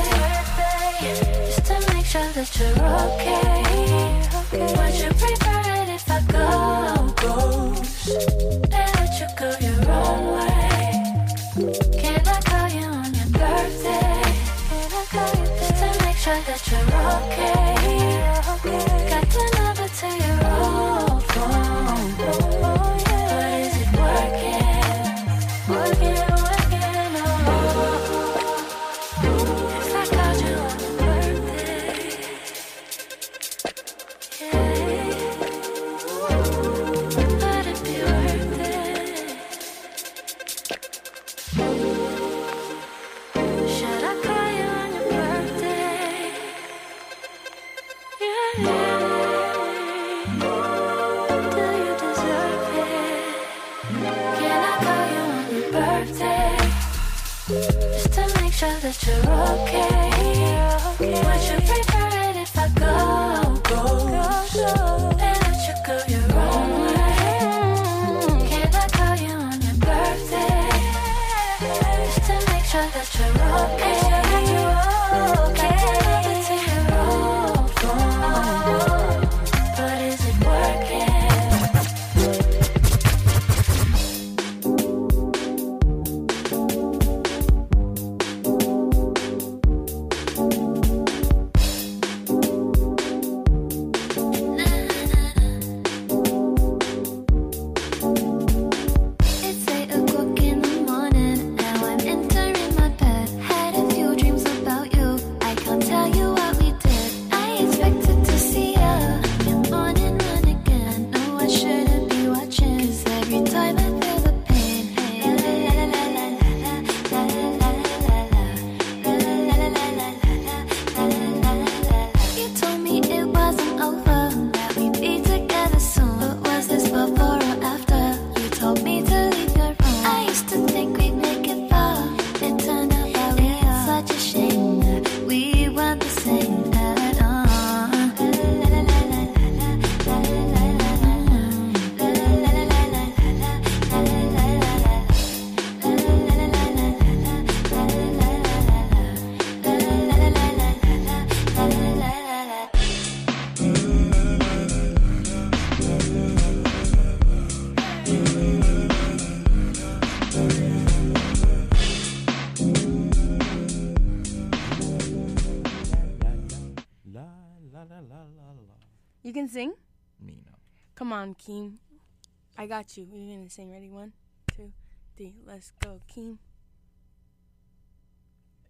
Just to make sure that you're okay. Would you prefer it if I go ghost? And let you go your own way? Can I call you on your birthday? Just to make sure that you're okay? On, Keem. I got you. You're gonna sing. Ready? One, two, three. Let's go, Keem.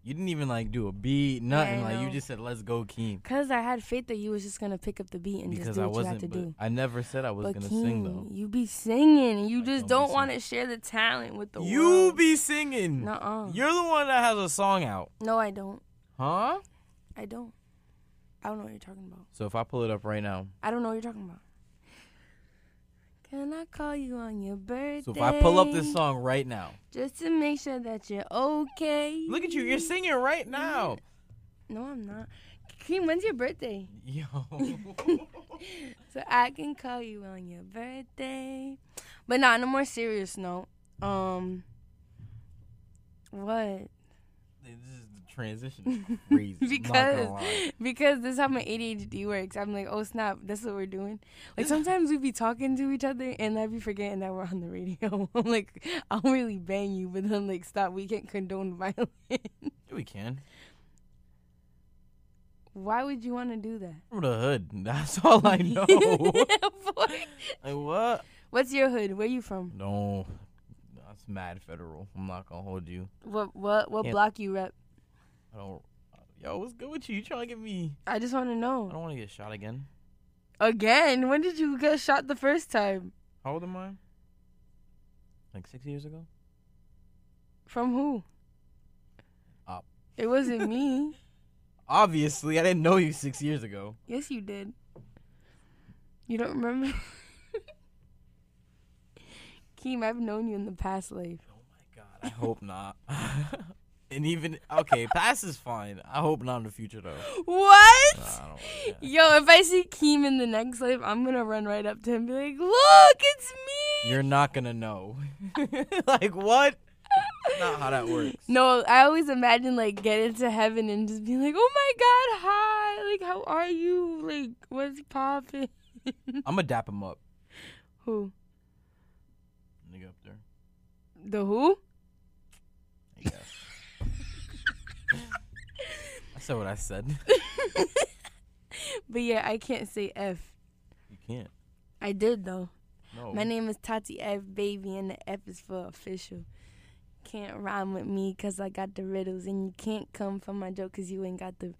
You didn't even like do a beat, nothing. I like you just said, "Let's go, Keem." Cause I had faith that you was just gonna pick up the beat and just do I what you have to do. I never said I was But gonna Keem, sing though. you be singing. and You just don't want to share the talent with the You world. be singing. Nuh-uh. You're the one that has a song out, No, I don't. huh? I don't. I don't know what you're talking about. So if I pull it up right now, I don't know what you're talking about. Can I call you on your birthday? so if I pull up this song right now, Just to make sure that you're okay. look at you. You're singing right now. No, I'm not. Keem, when's your birthday? Yo. so I can call you on your birthday. But not on a more serious note, um, what? This is the transition is crazy. Because because this is how my ADHD works. I'm like, oh snap, that's what we're doing. Like sometimes we'd be talking to each other and I'd be forgetting that we're on the radio. I'm like, I'll really bang you, but then like stop. We can't condone violence. We can. Why would you want to do that? From the hood. That's all I know. Boy. like what? What's your hood? Where you from? No, that's mad federal. I'm not gonna hold you. What what what Can't- block you rep? I don't. Uh, yo, what's good with you? You trying to get me? I just want to know. I don't want to get shot again. Again, when did you get shot the first time? How old am I? Like six years ago. From who? Up. It wasn't me. Obviously, I didn't know you six years ago. Yes, you did. You don't remember? Keem, I've known you in the past life. Oh my god, I hope not. and even okay, past is fine. I hope not in the future though. What? Nah, Yo, if I see Keem in the next life, I'm gonna run right up to him and be like, "Look, it's me." You're not gonna know. like what? That's not how that works. No, I always imagine like getting to heaven and just being like, "Oh my God, hi! Like, how are you? Like, what's poppin'?" I'm gonna dap him up. Who? Nigga up there. The who? I said what I said. But yeah, I can't say F. You can't. I did though. No. My name is Tatie F baby, and the F is for official. Can't rhyme with me 'cause I got the riddles, and you can't come from my joke 'cause you ain't got the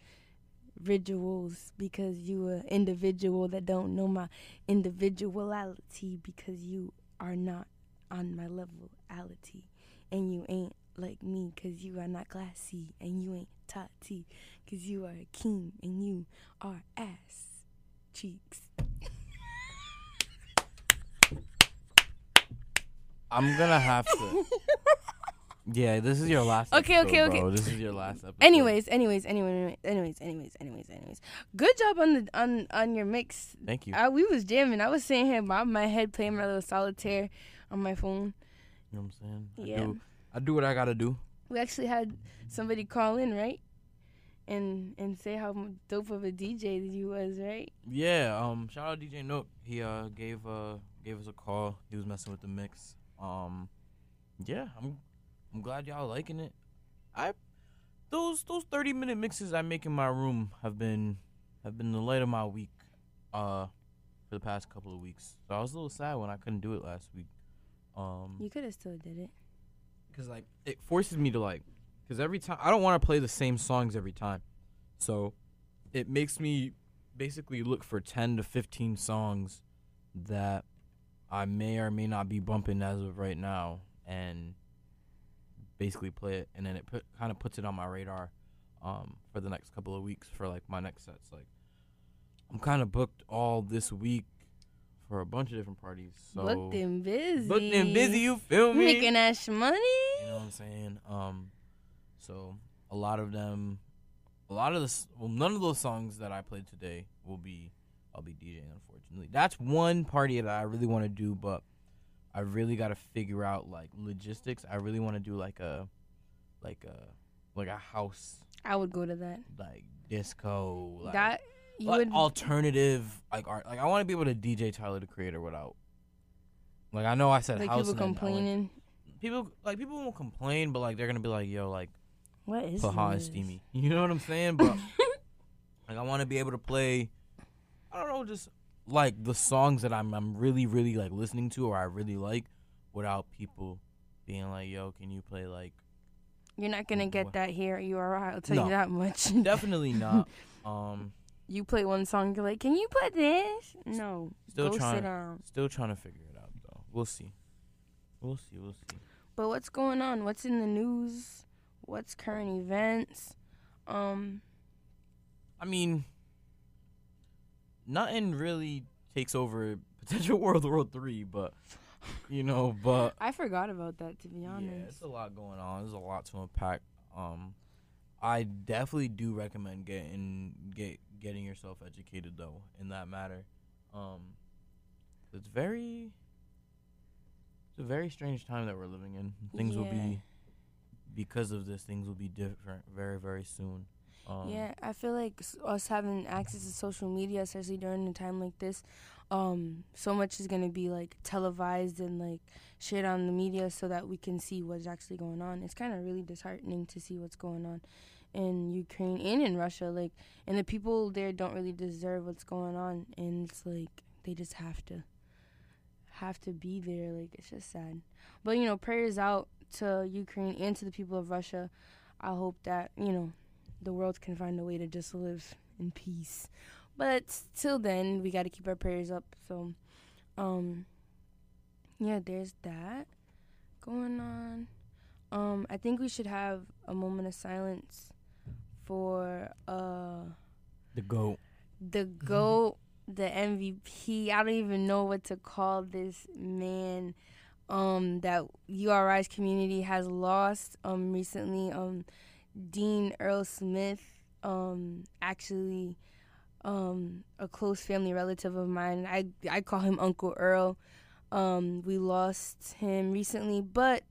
rituals because you an individual that don't know my individuality because you are not on my levelality, and you ain't like me 'cause you are not classy, and you ain't Tatie 'cause you are a king, and you are ass cheeks. I'm gonna have to. Yeah, this is your last. Okay, episode, okay, okay. bro. This is your last episode. Anyways, anyways, anyways, anyways, anyways, anyways, anyways. Good job on the on on your mix. Thank you. I, we was jamming. I was sitting here bobbing my head, playing my little solitaire on my phone. You know what I'm saying? I Yeah. do, I do what I gotta do. We actually had somebody call in, right? And and say how dope of a DJ that you was, right? Yeah. Um. Shout out DJ Nook. He uh gave uh gave us a call. He was messing with the mix. Um. Yeah. I'm I'm glad y'all liking it. I those those 30 minute mixes I make in my room have been have been the light of my week. Uh. For the past couple of weeks. So I was a little sad when I couldn't do it last week. Um. You could have still did it. because like it forces me to like because every time i don't want to play the same songs every time so it makes me basically look for 10 to 15 songs that i may or may not be bumping as of right now and basically play it and then it put, kind of puts it on my radar um, for the next couple of weeks for like my next sets like i'm kind of booked all this week for a bunch of different parties so Booked and busy. booked and busy you feel me Making that money. you know what I'm saying? Um, so a lot of them, a lot of this, well, none of those songs that I played today will be, I'll be DJing. Unfortunately, that's one party that I really want to do, but I really got to figure out like logistics. I really want to do like a, like a, like a house, I would go to that. like disco, like, that you like would alternative, like art. Like I want to be able to DJ Tyler the Creator without. Like I know I said like house people and then went- complaining. people like people won't complain, but like they're gonna be like, "Yo, like, What is put hot and this? steamy." You know what I'm saying? But like, I want to be able to play. I don't know, just like the songs that I'm I'm really really like listening to or I really like, without people being like, "Yo, can you play like?" You're not gonna get that here. You are. I'll tell No. you that much. Definitely not. Um, You play one song, you're like, can you play this? No. still Go trying, sit down. still trying to figure it out though. We'll see. We'll see. We'll see. But what's going on? What's in the news? What's current events? Um, I mean, nothing really takes over potential World War Three, but you know, but I forgot about that to be honest. yeah, it's a lot going on. There's a lot to unpack. Um, I definitely do recommend getting get getting yourself educated though in that matter. Um, it's very it's a very strange time that we're living in. Things will be because of this, things will be different very, very soon. Um, yeah, I feel like us having access to social media, especially during a time like this, um, so much is gonna be like televised and like shared on the media so that we can see what's actually going on. It's kind of really disheartening to see what's going on in Ukraine and in Russia, like, and the people there don't really deserve what's going on, and it's like they just have to have to be there. Like it's just sad. But you know, prayers out to Ukraine and to the people of Russia. I hope that you know the world can find a way to just live in peace. But till then, we got to keep our prayers up. So, um, yeah, there's that going on. Um, I think we should have a moment of silence for uh The goat. the GOAT, the MVP. I don't even know what to call this man um, that URI's community has lost um, recently. Um, Dean Earl Smith, um, actually um, a close family relative of mine. I, I call him Uncle Earl. Um, we lost him recently, but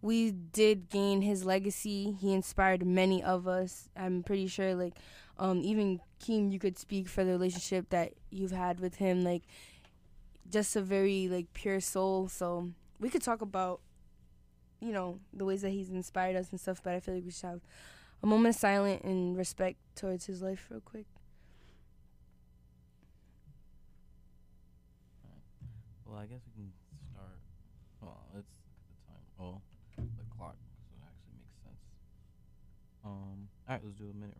we did gain his legacy. He inspired many of us. I'm pretty sure, like, um, even Keem, you could speak for the relationship that you've had with him. Like, just a very like pure soul. So we could talk about, you know, the ways that he's inspired us and stuff. But I feel like we should have a moment of silence and respect towards his life, real quick. Well, I guess we can start. Well, at the time. Oh, the clock, so it actually makes sense. Um. All right, let's do a minute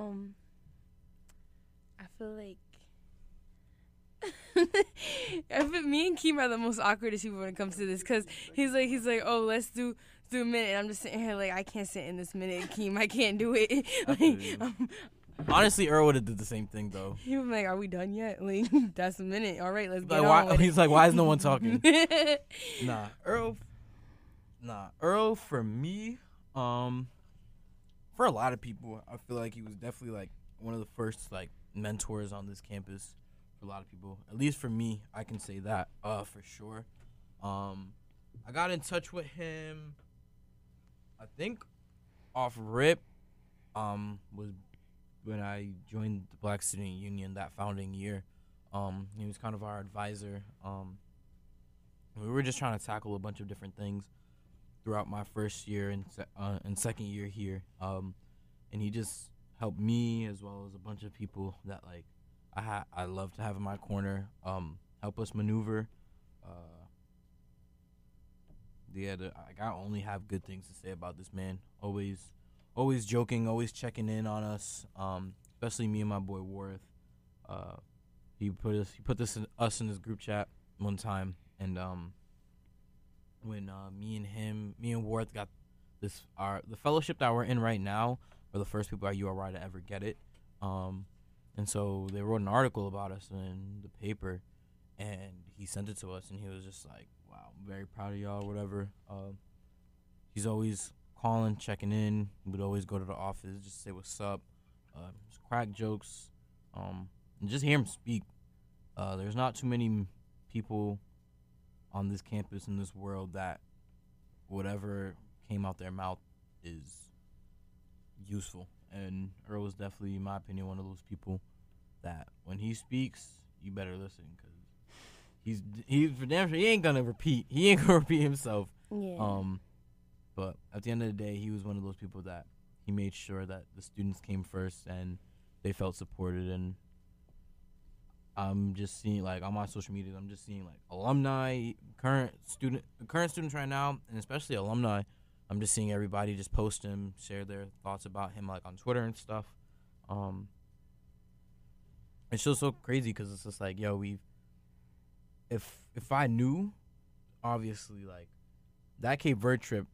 Um, I feel like I feel me and Keem are the most awkwardest people when it comes to this, cause he's like he's like, oh, let's do do a minute. And I'm just sitting here like I can't sit in this minute, Keem. I can't do it. Like, um, Honestly, Earl would have did the same thing though. he was like, are we done yet? Like that's a minute. All right, let's Like, on why, with he's like, why is no one talking? nah, Earl. Nah, Earl for me, um, for a lot of people, I feel like he was definitely like one of the first like mentors on this campus. For a lot of people, at least for me, I can say that, uh, for sure. Um, I got in touch with him. I think off rip, um, was when I joined the Black Student Union that founding year. Um, he was kind of our advisor. Um, we were just trying to tackle a bunch of different things throughout my first year and uh, and second year here. Um, and he just helped me as well as a bunch of people that like I ha- I love to have in my corner. Um, help us maneuver. Uh, yeah, the, like, I only have good things to say about this man. Always, always joking, always checking in on us. Um, especially me and my boy Worth. Uh, he put us, he put this in, us in his group chat one time, and um, when uh, me and him, me and Worth got this, our the fellowship that we're in right now, we're the first people at URI to ever get it. Um, and so they wrote an article about us in the paper, and he sent it to us, and he was just like, "Wow, I'm very proud of y'all." Whatever. Um, he's always calling, checking in. Would always go to the office, just say what's up, uh, crack jokes, um, and just hear him speak. Uh, there's not too many people on this campus in this world that whatever came out their mouth is useful. And Earl was definitely, in my opinion, one of those people that when he speaks, you better listen because he's he's for damn sure he ain't gonna repeat. He ain't gonna repeat himself. Yeah. Um, but at the end of the day, he was one of those people that he made sure that the students came first and they felt supported. And I'm just seeing like on my social media, I'm just seeing like alumni, current student, current students right now, and especially alumni I'm just seeing everybody just post him, share their thoughts about him like on Twitter and stuff. Um, it's just so crazy because it's just like, yo, we've. If if I knew, obviously, like that Cape Verde trip,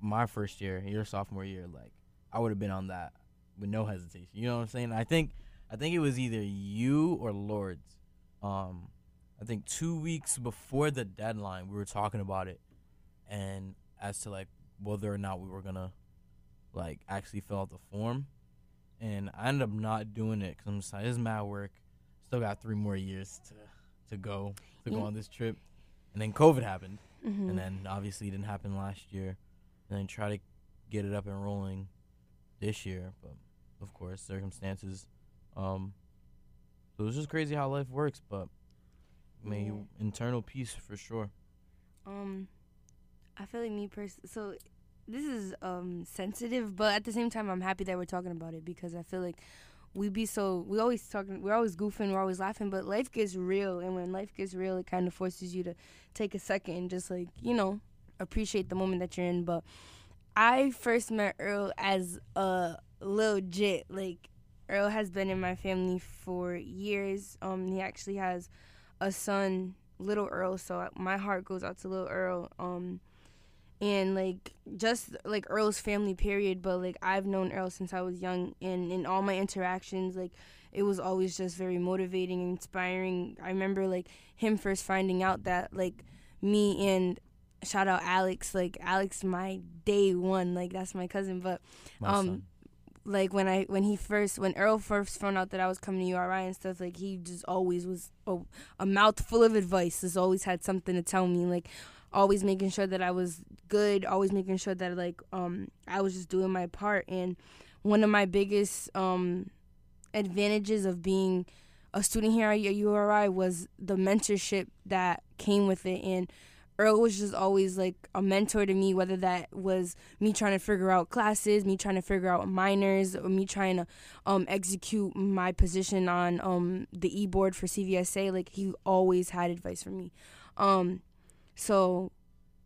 my first year, your sophomore year, like I would have been on that with no hesitation. You know what I'm saying? I think I think it was either you or Lords. Um, I think two weeks before the deadline, we were talking about it, and as to like whether or not we were gonna like actually fill out the form, and I ended up not doing it because I'm just like, this is mad work. Still got three more years to to go to go on this trip, and then COVID happened, Mhm. and then obviously it didn't happen last year, and then try to get it up and rolling this year, but of course circumstances. Um, so it's just crazy how life works, but may Yeah. internal peace for sure. Um, I feel like me personally. So this is um sensitive, but at the same time, I'm happy that we're talking about it because I feel like we be so we always talking, we're always goofing, we're always laughing, but life gets real, and when life gets real, it kind of forces you to take a second and just like you know appreciate the moment that you're in. But I first met Earl as a little jit. Like Earl has been in my family for years. Um, he actually has a son, little Earl. So my heart goes out to little Earl. Um, and like just like Earl's family period. But like I've known Earl since I was young, and in all my interactions, like it was always just very motivating inspiring. I remember like him first finding out that like me and shout out Alex, like Alex, my day one, like that's my cousin, but My um. son. Like when I when he first when Earl first found out that I was coming to URI and stuff like he just always was a, a mouth full of advice. Just always had something to tell me. Like always making sure that I was good. Always making sure that like um I was just doing my part. And one of my biggest um advantages of being a student here at URI was the mentorship that came with it. And Earl was just always like a mentor to me, whether that was me trying to figure out classes, me trying to figure out minors, or me trying to um, execute my position on um, the e board for CVSA. Like he always had advice for me. Um, so,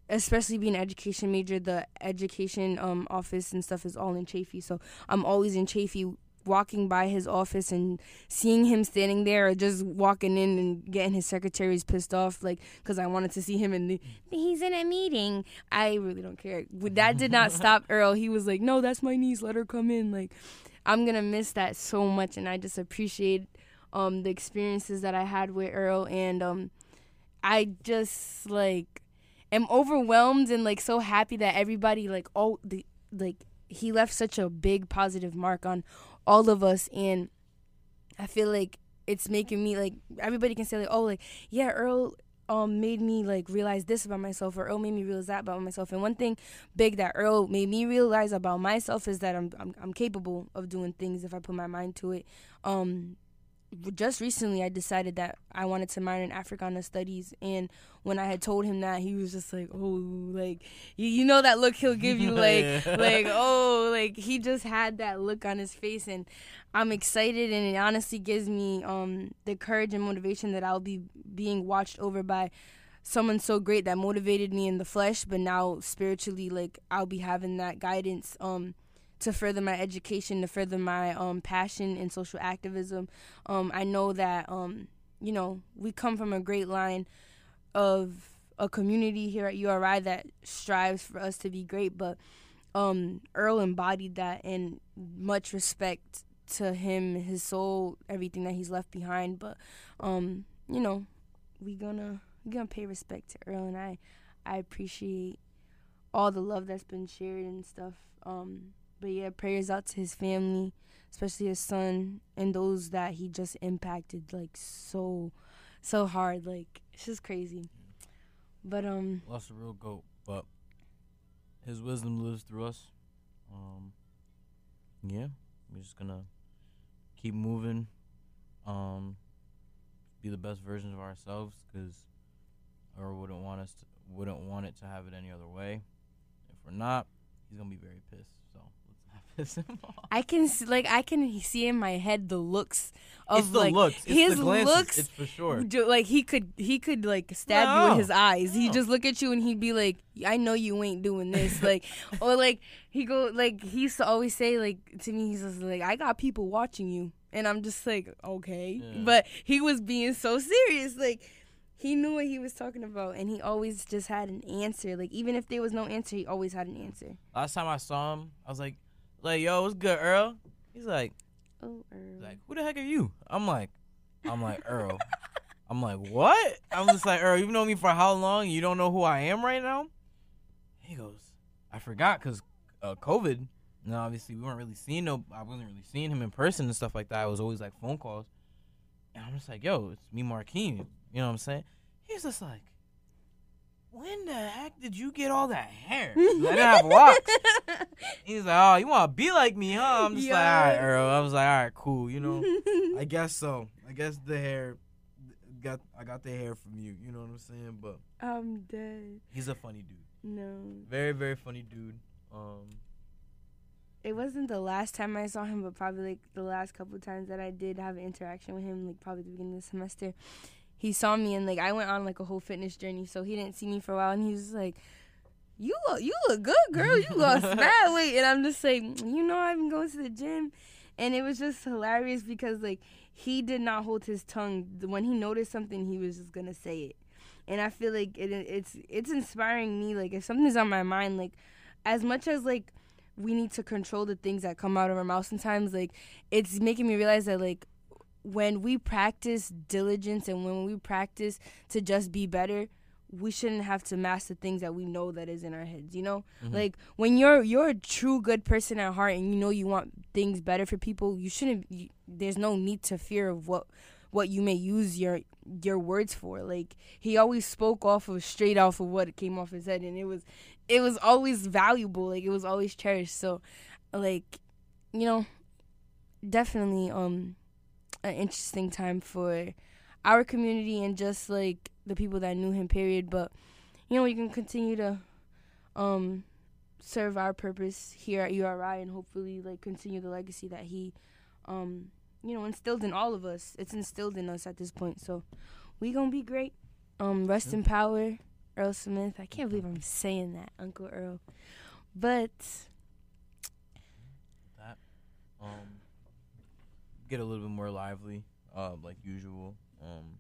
especially being an education major, the education um, office and stuff is all in Chafee. So I'm always in Chafee walking by his office and seeing him standing there or just walking in and getting his secretaries pissed off like because i wanted to see him in the he's in a meeting. I really don't care. That did not stop earl. He was like no that's my niece. Let her come in. Like i'm gonna miss that so much and i just appreciate um the experiences that i had with earl and um i just like am overwhelmed and like so happy that everybody like all the like he left such a big positive mark on all of us and I feel like it's making me like everybody can say like oh like yeah Earl um made me like realize this about myself or Earl made me realize that about myself and one thing big that Earl made me realize about myself is that I'm I'm, I'm capable of doing things if I put my mind to it. Um just recently I decided that I wanted to minor in Africana studies and when I had told him that he was just like oh like you, you know that look he'll give you like Yeah. like oh like he just had that look on his face and I'm excited and it honestly gives me um the courage and motivation that I'll be being watched over by someone so great that motivated me in the flesh but now spiritually like I'll be having that guidance um to further my education, to further my um, passion in social activism. Um, I know that um, you know we come from a great line of a community here at URI that strives for us to be great, but um, Earl embodied that, and much respect to him, his soul, everything that he's left behind. But um, you know, we gonna we gonna pay respect to Earl, and I I appreciate all the love that's been shared and stuff. Um, but yeah, prayers out to his family, especially his son and those that he just impacted like so, so hard. Like it's just crazy. But um, Lost a real goat, but his wisdom lives through us. Um, yeah, we're just gonna keep moving. Um, be the best versions of ourselves, cause Earl wouldn't want us to, wouldn't want it to have it any other way. If we're not, he's gonna be very pissed. So let's have piss him off. I can s- like I can see in my head the looks of It's the like looks. It's the his glances. looks. It's for sure. ju- Like he could he could like stab you No. with his eyes. He'd No. just look at you and he'd be like, "I know you ain't doing this." Like or like he go like he used to always say like to me he's just like, "I got people watching you," and I'm just like, "Okay," Yeah. but he was being so serious like. He knew what he was talking about, and he always just had an answer. Like even if there was no answer, he always had an answer. Last time I saw him, I was like, like, yo, what's good, Earl? He's like, Oh, he's like, who the heck are you? I'm like, I'm like, Earl. I'm like, what? I'm just like, Earl, you've known me for how long? You don't know who I am right now? He goes, I forgot because uh, COVID. No, obviously we weren't really seeing no. I wasn't really seeing him in person and stuff like that. It was always like phone calls. And I'm just like, yo, it's me, Marquine. You know what I'm saying? He's just like, when the heck did you get all that hair? I didn't have locks. He's like, oh, you want to be like me, huh? I'm just like, all right, Earl. I was like, all right, cool. You know, I guess so. I guess the hair got. I got the hair from you. You know what I'm saying? But I'm dead. he's a funny dude. No. Very, very funny dude. Um, it wasn't the last time I saw him, but probably like the last couple times that I did have an interaction with him, like probably the beginning of the semester. He saw me and like I went on like a whole fitness journey, so he didn't see me for a while, and he was like, "You look, you look good, girl. You lost mad weight." And I'm just like, you know, I've been going to the gym, and it was just hilarious because like he did not hold his tongue. When he noticed something, he was just gonna say it, and I feel like it, it's it's inspiring me. Like if something's on my mind, like as much as like we need to control the things that come out of our mouth sometimes like it's making me realize that like when we practice diligence and when we practice to just be better we shouldn't have to mask the things that we know that is in our heads you know? Mhm. like when you're you're a true good person at heart and you know you want things better for people you shouldn't you, there's no need to fear of what what you may use your your words for. Like he always spoke off of straight off of what came off his head and it was it was always valuable like it was always cherished. So like you know definitely um an interesting time for our community and just like the people that knew him period. But you know we can continue to um serve our purpose here at URI and hopefully like continue the legacy that he um you know instilled in all of us. It's instilled in us at this point. So we gonna be great. Um rest in power Earl Smith. I can't believe I'm saying that Uncle Earl. But that um get a little bit more lively, uh, like usual. Um,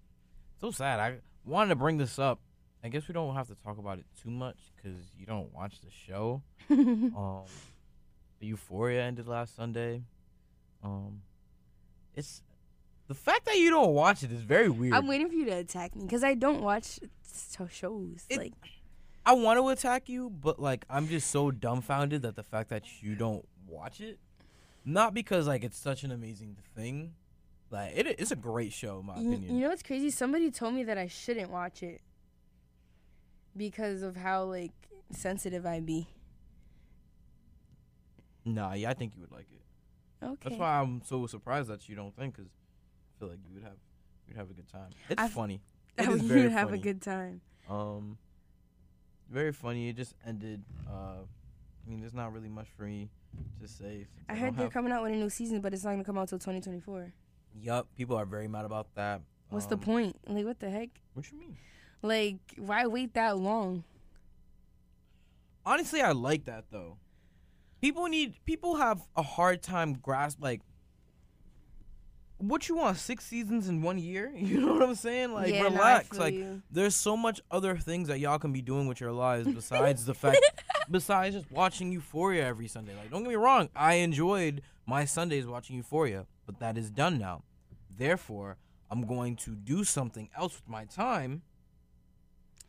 so sad. I wanted to bring this up. I guess we don't have to talk about it too much because you don't watch the show. um, the Euphoria ended last Sunday. Um, it's the fact that you don't watch it is very weird. I'm waiting for you to attack me because I don't watch shows like I want to attack you, but like I'm just so dumbfounded that the fact that you don't watch it, not because like it's such an amazing thing, like it, it's a great show in my You, opinion. you know what's crazy? Somebody told me that I shouldn't watch it because of how like sensitive I be. Nah, yeah, I think you would like it. Okay. That's why I'm so surprised that you don't think, because I feel like you would have, you'd have a good time. It's I- funny. I It is would very have a good time. Um, very funny. It just ended. Uh, I mean, there's not really much for me to say. since I heard they're have- coming out with a new season, but it's not gonna come out till 2024. Yup, people are very mad about that. What's the Um, point? Like, what the heck? What you mean? Like, why wait that long? honestly i like that though people need people have a hard time grasp like what you want six seasons in one year? You know what i'm saying? Like Yeah, relax. feel like you. there's so much other things that y'all can be doing with your lives besides the fact besides just watching euphoria every sunday. Like don't get me wrong i enjoyed my sundays watching euphoria but that is done now. Therefore i'm going to do something else with my time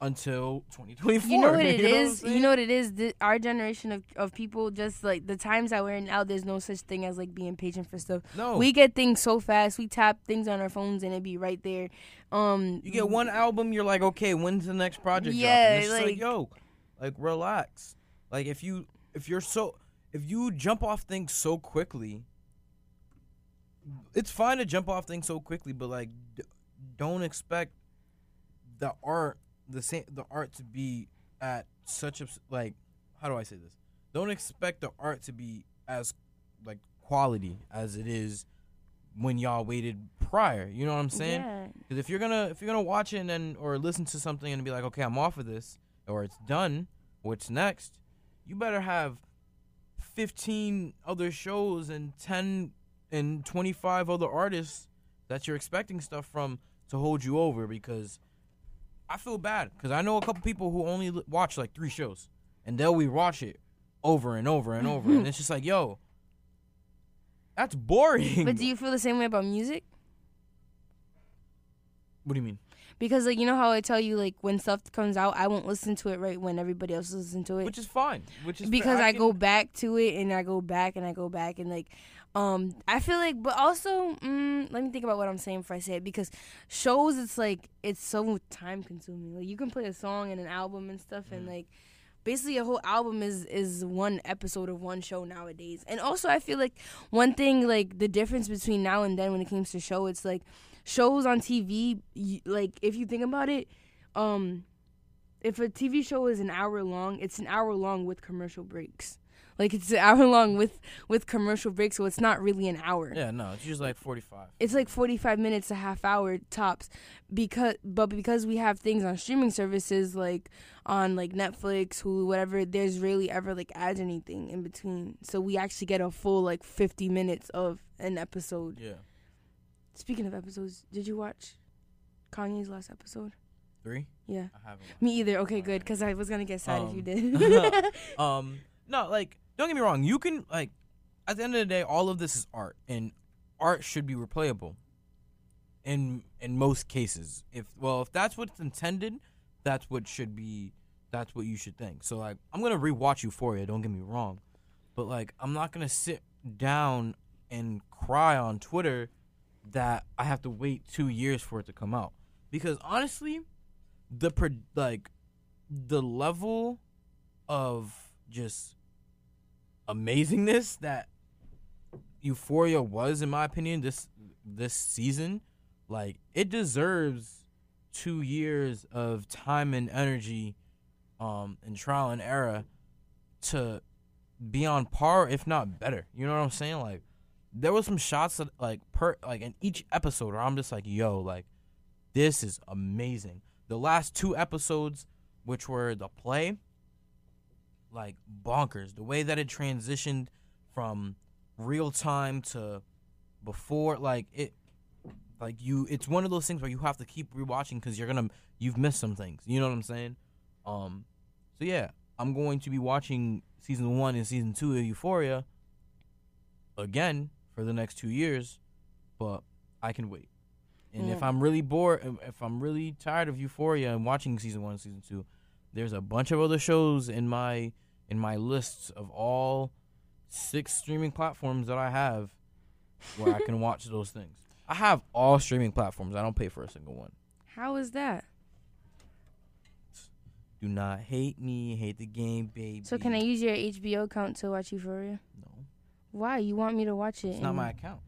until 2024 You know what it you know what is? saying? you know what it is? The, our generation of, of people just like the times that we're in now. There's no such thing as like being patient for stuff. No. we get things so fast. We tap things on our phones and it be right there. Um, You get one album, you're like, okay, when's the next project? Yeah? It's like, like- yo, like relax. Like if you if you're so if you jump off things so quickly, it's fine to jump off things so quickly, but like d- don't expect the art the same the art to be at such a like how do I say this? Don't expect the art to be as like quality as it is when y'all waited prior. You know what I'm saying? Yeah. Because if you're gonna if you're gonna watch it and then or listen to something and be like, okay, I'm off of this, or it's done, what's next? You better have 15 other shows and 10 and 25 other artists that you're expecting stuff from to hold you over because I feel bad because I know a couple people who only li- watch like three shows and they'll rewatch it over and over and over and it's just like yo that's boring But do you feel the same way about music? what do you mean Because like you know how I tell you like when stuff comes out, I won't listen to it right when everybody else listens to it. which is fine. Which is because I, can- go back to it and I go back and I go back and like um I feel like but also mm, let me think about what I'm saying before I say it. Because shows it's like it's so time consuming like you can play a song and an album and stuff and like basically a whole album is is one episode of one show nowadays. And also I feel like one thing like the difference between now and then when it comes to show it's like shows on TV like if you think about it um if a TV show is an hour long, it's an hour long with commercial breaks. Like it's an hour long with with commercial breaks, so it's not really an hour. yeah no it's usually like 45 It's like 45 minutes a half hour tops because but because we have things on streaming services like on like Netflix, Hulu, whatever, there's rarely ever like ads or anything in between. So we actually get a full like 50 minutes of an episode. yeah Speaking of episodes, did you watch Kanye's last episode? three Yeah. I haven't Me either. Okay, good cuz I was going to get sad if you Um, did. um no like don't get me wrong you can like at the end of the day all of this is art and art should be replayable in in most cases if well if that's what's intended that's what should be that's what you should think so like i'm gonna rewatch euphoria don't get me wrong but like i'm not gonna sit down and cry on twitter that i have to wait two years for it to come out because honestly the pro- like the level of just amazingness that Euphoria was, in my opinion, this this season, like it deserves two years of time and energy, um, and trial and error to be on par, if not better. You know what I'm saying? Like there was some shots that like per like in each episode where I'm just like, yo, like this is amazing. The last two episodes, which were the play, like bonkers. The way that it transitioned from real time to before, like it, like you, it's one of those things where you have to keep rewatching because you're gonna you've missed some things. You know what I'm saying? Um, so yeah, I'm going to be watching season one and season two of Euphoria again for the next two years, but I can wait. And if mm. I'm really bored, um, if I'm really tired of Euphoria and watching season one season two, there's a bunch of other shows in my in my lists of all six streaming platforms that I have where I can watch those things. I have all streaming platforms. I don't pay for a single one. How is that? Do not hate me, hate the game, baby. So can I use your HBO account to watch Euphoria? No. Why? You want me to watch it? It's not my account.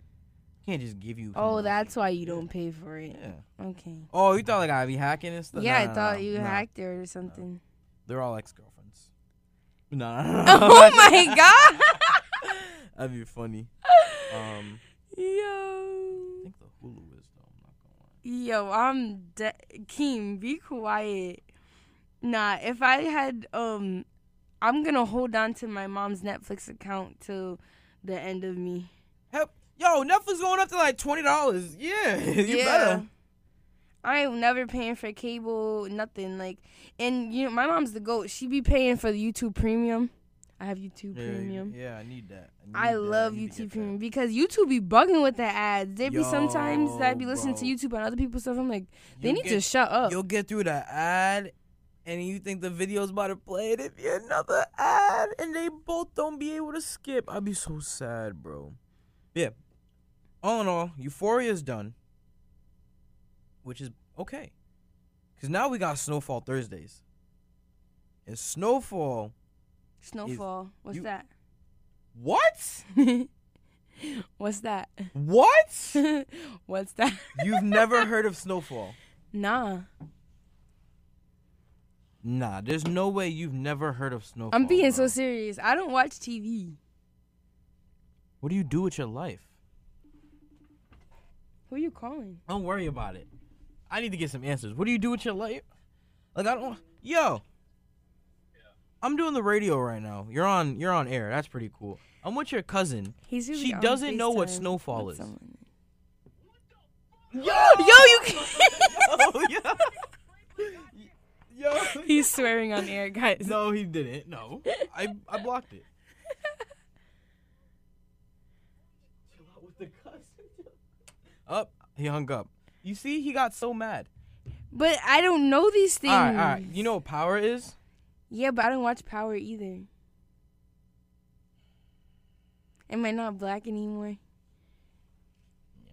Can't just give you. Oh, that's why you don't pay for it. Yeah. Okay. Oh, you thought like I'd be hacking and stuff? Yeah, I thought you hacked it or something. They're all ex girlfriends. No, no, no, Oh my god. That'd be funny. Um, Yo. I think the Hulu is though. I'm not gonna lie. Yo, I'm de- Keem, be quiet. Nah, if I had um I'm gonna hold on to my mom's Netflix account till the end of me. Help. Yo, Netflix going up to like twenty dollars. Yeah, you better. I ain't never paying for cable, nothing like. And you know, my mom's the goat. She be paying for the YouTube Premium. I have YouTube Yeah, Premium. Yeah, I need that. need I that. love need YouTube Premium because YouTube be bugging with the ads. There be sometimes that I be listening to. YouTube and other people's stuff. I'm like, they You'll need to shut up. You'll get through the ad, and you think the video's about to play, and it be another ad, and they both don't be able to skip. I'd be so sad, bro. Yeah. All in all, Euphoria's done, which is okay, because now we got Snowfall Thursdays. And Snowfall, Snowfall. What's you- that? what? What's that? What? What's that? You've never heard of Snowfall? Nah. Nah, there's no way you've never heard of Snowfall. I'm being bro. so serious. I don't watch TV. What do you do with your life? Who are you calling? Don't worry about it. I need to get some answers. What do you do with your life? Like I don't. Yo. I'm doing the radio right now. You're on. You're on air. That's pretty cool. I'm with your cousin. He's really she doesn't know what FaceTime snowfall with is. someone. Yo, Yo, you Oh, yeah. Yo. He's swearing on air, guys. No, he didn't. No, I I blocked it. Up, he hung up. You see, he got so mad. But I don't know these things. All right, all right. You know what power is? Yeah, but I don't watch Power either. Am I not black anymore?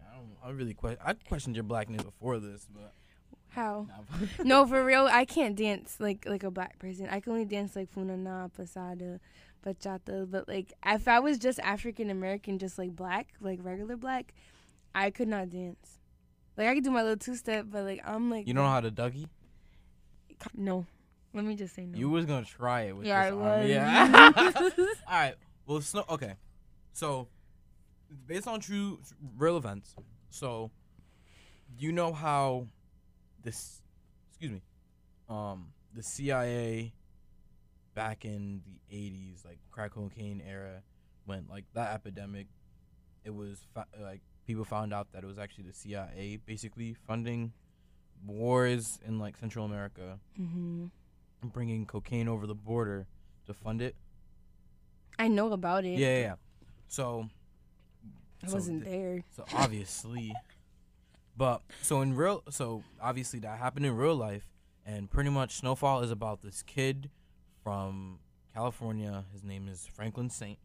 I don't. I really question. I questioned your blackness before this, but How? No, for real, I can't dance like like a black person. I can only dance like funana, passada, bachata. But like, if I was just African American, just like black, like regular black, I could not dance. Like I could do my little two step, but like I'm like you don't know how to Dougie. no. Let me just say no. You was gonna try it with Yeah, this I was. Yeah. All right. Well, snow. Okay. So, based on true, real events. So, you know how this, excuse me, um, the CIA back in the '80s, like crack cocaine era, when like that epidemic, it was fa- like people found out that it was actually the CIA basically funding wars in like Central America hmm bringing cocaine over the border to fund it. I know about it. Yeah, yeah. yeah. So I so wasn't th- there. So obviously, but so in real, so obviously that happened in real life, and pretty much Snowfall is about this kid from California. His name is Franklin Saint,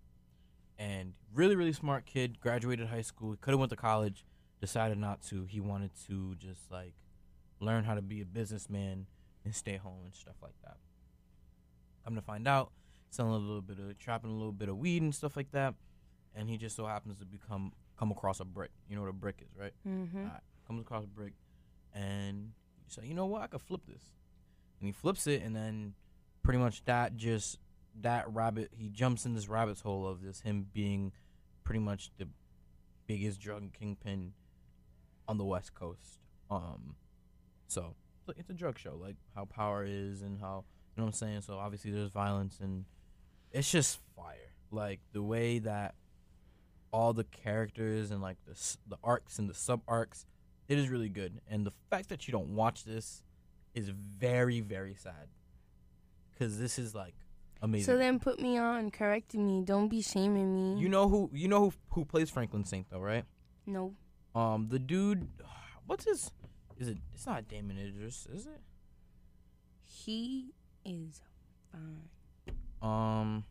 and really, really smart kid. Graduated high school. Could have went to college. Decided not to. He wanted to just like learn how to be a businessman and stay home and stuff like that. Come to find out, selling a little bit of trapping a little bit of weed and stuff like that, and he just so happens to become come across a brick. You know what a brick is, right? Mhm. Comes across a brick, and you say, you know what, I could flip this, and he flips it, and then pretty much that just that rabbit he jumps in this rabbit's hole of this him being pretty much the biggest drug kingpin on the west coast. Um, so it's a- drug show, like how power is and how you know what I'm saying. So obviously there's violence and it's just fire. Like the way that all the characters and like the the arcs and the sub arcs, it is really good. And the fact that you don't watch this is very very sad. Cause this is like amazing. So then put me on, correct me. Don't be shaming me. you know who you know who who plays Franklin Saint though, right? No. Um, the dude, what's his? Is it? It's not Damon Idris, is it? He is fine. Um,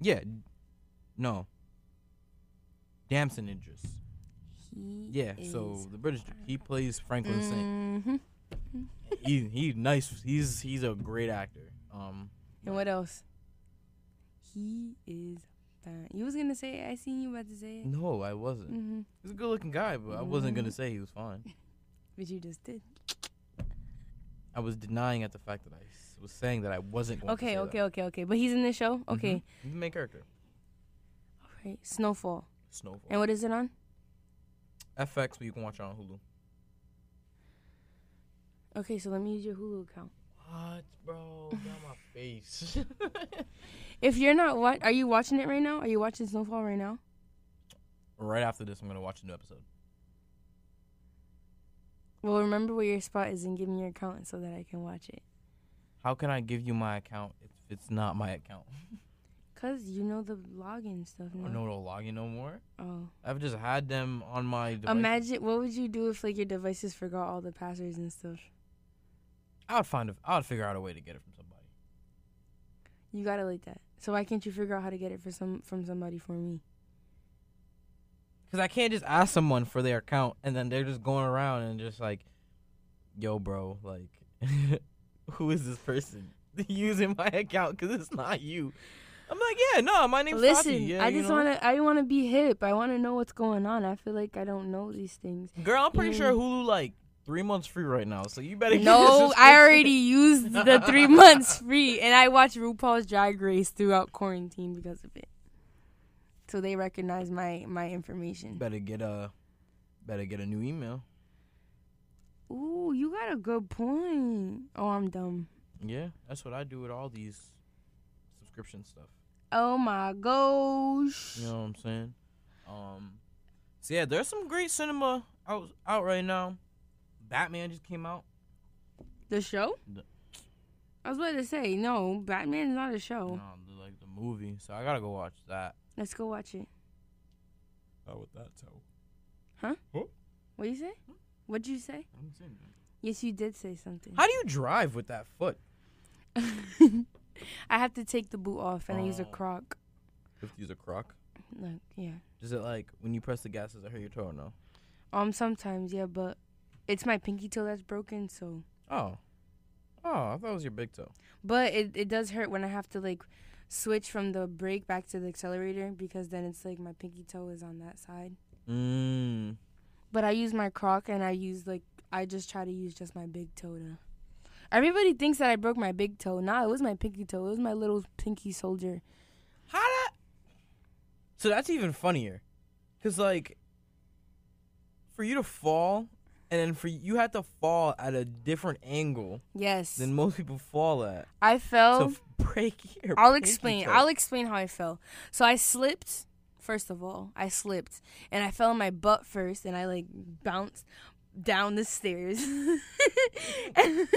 yeah, no. Damson Idris. He Yeah, so the British dude, he plays Franklin Saint. Mhm. He he nice. He's he's a great actor. Um, And what else? He is fine. You was gonna say. I seen you about to say it. no, I wasn't. Mhm. He's a good looking guy, but I wasn't gonna Mhm. say he was fine. But you just did. I was denying at the fact that I was saying that I wasn't going to Okay, say okay, okay, okay. But he's in this show. that. Okay. Mhm. He's the main character. Right. Snowfall. Snowfall. And what is it on? FX, but you can watch it on Hulu. Okay, so let me use your Hulu account. What, bro? Get my face. If you're not what, are you watching it right now? Are you watching Snowfall right now? right after this, I'm gonna watch a new episode. Well, remember where your spot is and give me your account so that I can watch it. How can I give you my account if it's not my account? Cause you know the login stuff. I No. don't know to log in no more. Oh. I've just had them on my device. Imagine what would you do if like your devices forgot all the passwords and stuff? I would find a, I would figure out a way to get it from somebody. You gotta like that. So why can't you figure out how to get it for some from somebody for me? Cause I can't just ask someone for their account and then they're just going around and just like, yo, bro, like, who is this person using my account? Cause it's not you. I'm like, yeah, no, my name's Listen, Tatie. Yeah, I you just know? wanna I wanna be hip. I wanna know what's going on. I feel like I don't know these things. Girl, I'm pretty Mm. sure Hulu like three months free right now, so you better. No, I already used the three months free, and I watched RuPaul's Drag Race throughout quarantine because of it. so they recognize my my information. Better get a, better get a new email. Ooh, you got a good point. Oh, I'm dumb. Yeah, that's what I do with all these subscription stuff. Oh my gosh. You know what I'm saying? Um, so yeah, there's some great cinema out out right now. Batman just came out. The show? The- I was about to say no. Batman's not a show. No, the, like the movie. So I gotta go watch that. Let's go watch it. How with that toe? Huh? Huh? What you say? What'd you say? I didn't say anything. Yes, you did say something. How do you drive with that foot? I have to take the boot off and I use a Oh. croc. You have to use a croc. Like, yeah. Is it like when you press the gas, does it hurt your toe or no? Um, sometimes, yeah, but it's my pinky toe that's broken, so. Oh. Oh, I thought it was your big toe. But it, it does hurt when I have to like switch from the brake back to the accelerator because then it's like my pinky toe is on that side. Mmm. But I use my croc and I use like I just try to use just my big toe to. Everybody thinks that I broke my big toe. Nah, it was my pinky toe. It was my little pinky soldier. How that? So that's even funnier, cause like, for you to fall, and then for you had to fall at a different angle Yes. than most people fall at. I fell. Break your. I'll explain. toe. I'll explain how I fell. So I slipped. First of all, I slipped and I fell on my butt first, and I like bounced down the stairs, and,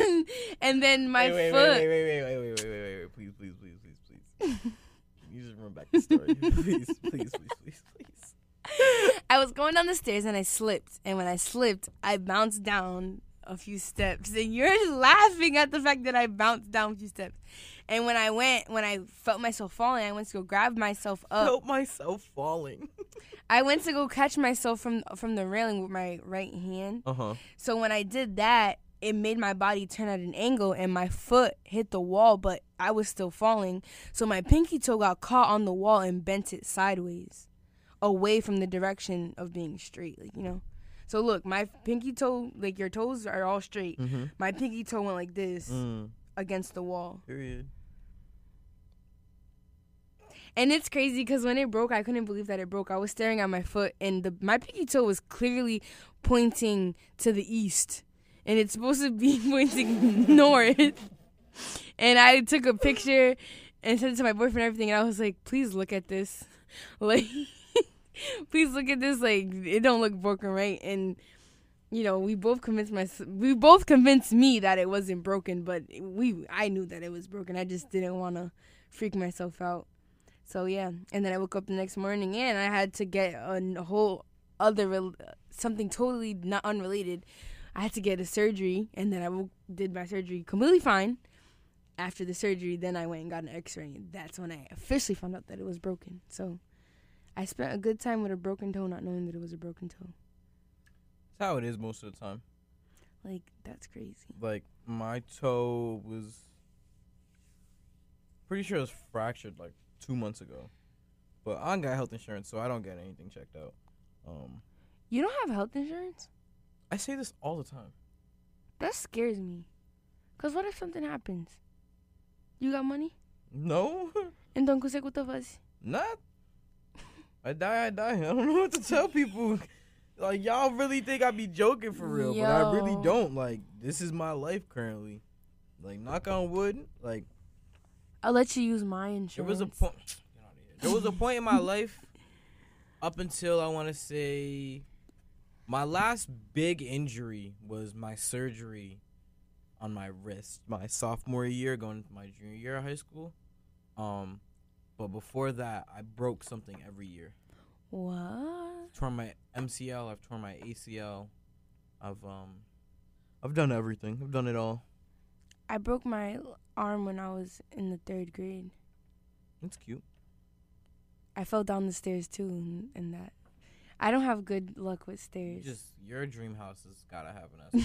and then my wait, wait, foot. Wait, wait, wait, wait, wait, wait, wait, wait, please, please, please, please, please. Can you just run back the story, please, please, please, please, please. I was going down the stairs and I slipped, and when I slipped, I bounced down a few steps, and you're laughing at the fact that I bounced down a few steps. And when I went, when I felt myself falling, I went to go grab myself up. Felt myself falling. I went to go catch myself from from the railing with my right hand. Uh huh. So when I did that, it made my body turn at an angle and my foot hit the wall, but I was still falling. So my pinky toe got caught on the wall and bent it sideways, away from the direction of being straight, like, you know. So look, my pinky toe, like your toes are all straight. Mhm. My pinky toe went like this Mm. Against the wall. Period. And it's crazy because when it broke, I couldn't believe that it broke. I was staring at my foot, and the my pinky toe was clearly pointing to the east, and it's supposed to be pointing north. And I took a picture and sent it to my boyfriend and everything, and I was like, "Please look at this, like, please look at this. Like, it don't look broken, right?" And you know, we both convinced my we both convinced me that it wasn't broken, but we I knew that it was broken. I just didn't want to freak myself out. So yeah, and then I woke up the next morning and I had to get a whole other something totally not unrelated. I had to get a surgery, and then I did my surgery completely fine. After the surgery, then I went and got an X-ray, and that's when I officially found out that it was broken. So I spent a good time with a broken toe, not knowing that it was a broken toe. That's how it is most of the time. Like that's crazy. Like my toe was pretty sure it was fractured like two months ago, but I don't got health insurance, so I don't get anything checked out. Um, You don't have health insurance? I say this all the time. That scares me. Cause what if something happens? You got money? No, And Então você conta faz. not. I die, I die. I don't know what to tell people. Like y'all really think I be joking for real, but I really don't. Like this is my life currently. Like knock on wood. Like I'll let you use my insurance. There was a point. There was a point in my life, up until I want to say, my last big injury was my surgery on my wrist, my sophomore year, going into my junior year of high school. Um, but before that, I broke something every year. What? Torn my MCL. I've torn my ACL. I've um, I've done everything. I've done it all. I broke my arm when I was in the third grade. That's cute. I fell down the stairs too, and, that. I don't have good luck with You stairs. just your dream house has gotta have an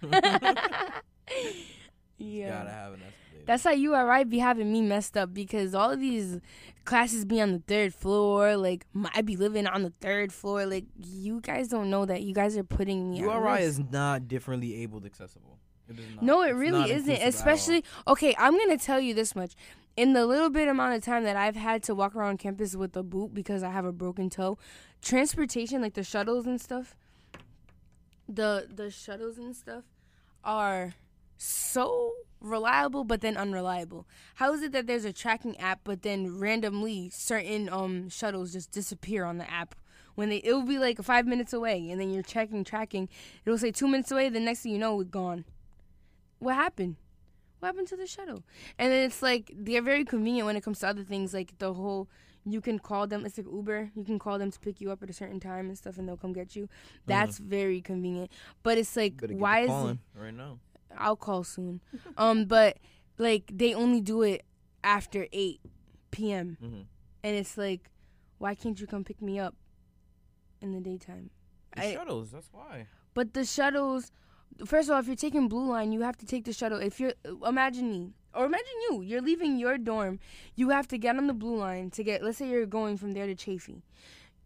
escalator. yeah. Gotta have an escalator. That's how URI be having me messed up because all of these classes be on the third floor. Like I be living on the third floor. Like you guys don't know that. You guys are putting me. at URI is not differently abled accessible. It is not. No, it It's really isn't. inclusive at all. Especially okay, I'm gonna tell you this much. in the little bit amount of time that I've had to walk around campus with a boot because I have a broken toe, transportation like the shuttles and stuff, the the shuttles and stuff are so reliable but then unreliable. How is it that there's a tracking app but then randomly certain um shuttles just disappear on the app when they it will be like 5 minutes away and then you're checking tracking it'll say 2 minutes away the next thing you know it's gone. What happened? What happened to the shuttle? And then it's like they're very convenient when it comes to other things like the whole you can call them it's like Uber. You can call them to pick you up at a certain time and stuff and they'll come get you. That's very convenient. But it's like why is it, right now? I'll call soon. um, but like they only do it after eight p.m. Mhm. and it's like, why can't you come pick me up in the daytime? The I- shuttles. That's why. But the shuttles, first of all, if you're taking Blue Line, you have to take the shuttle. If you're, imagine me, or imagine you, you're leaving your dorm, you have to get on the Blue Line to get, let's say you're going from there to Chafee.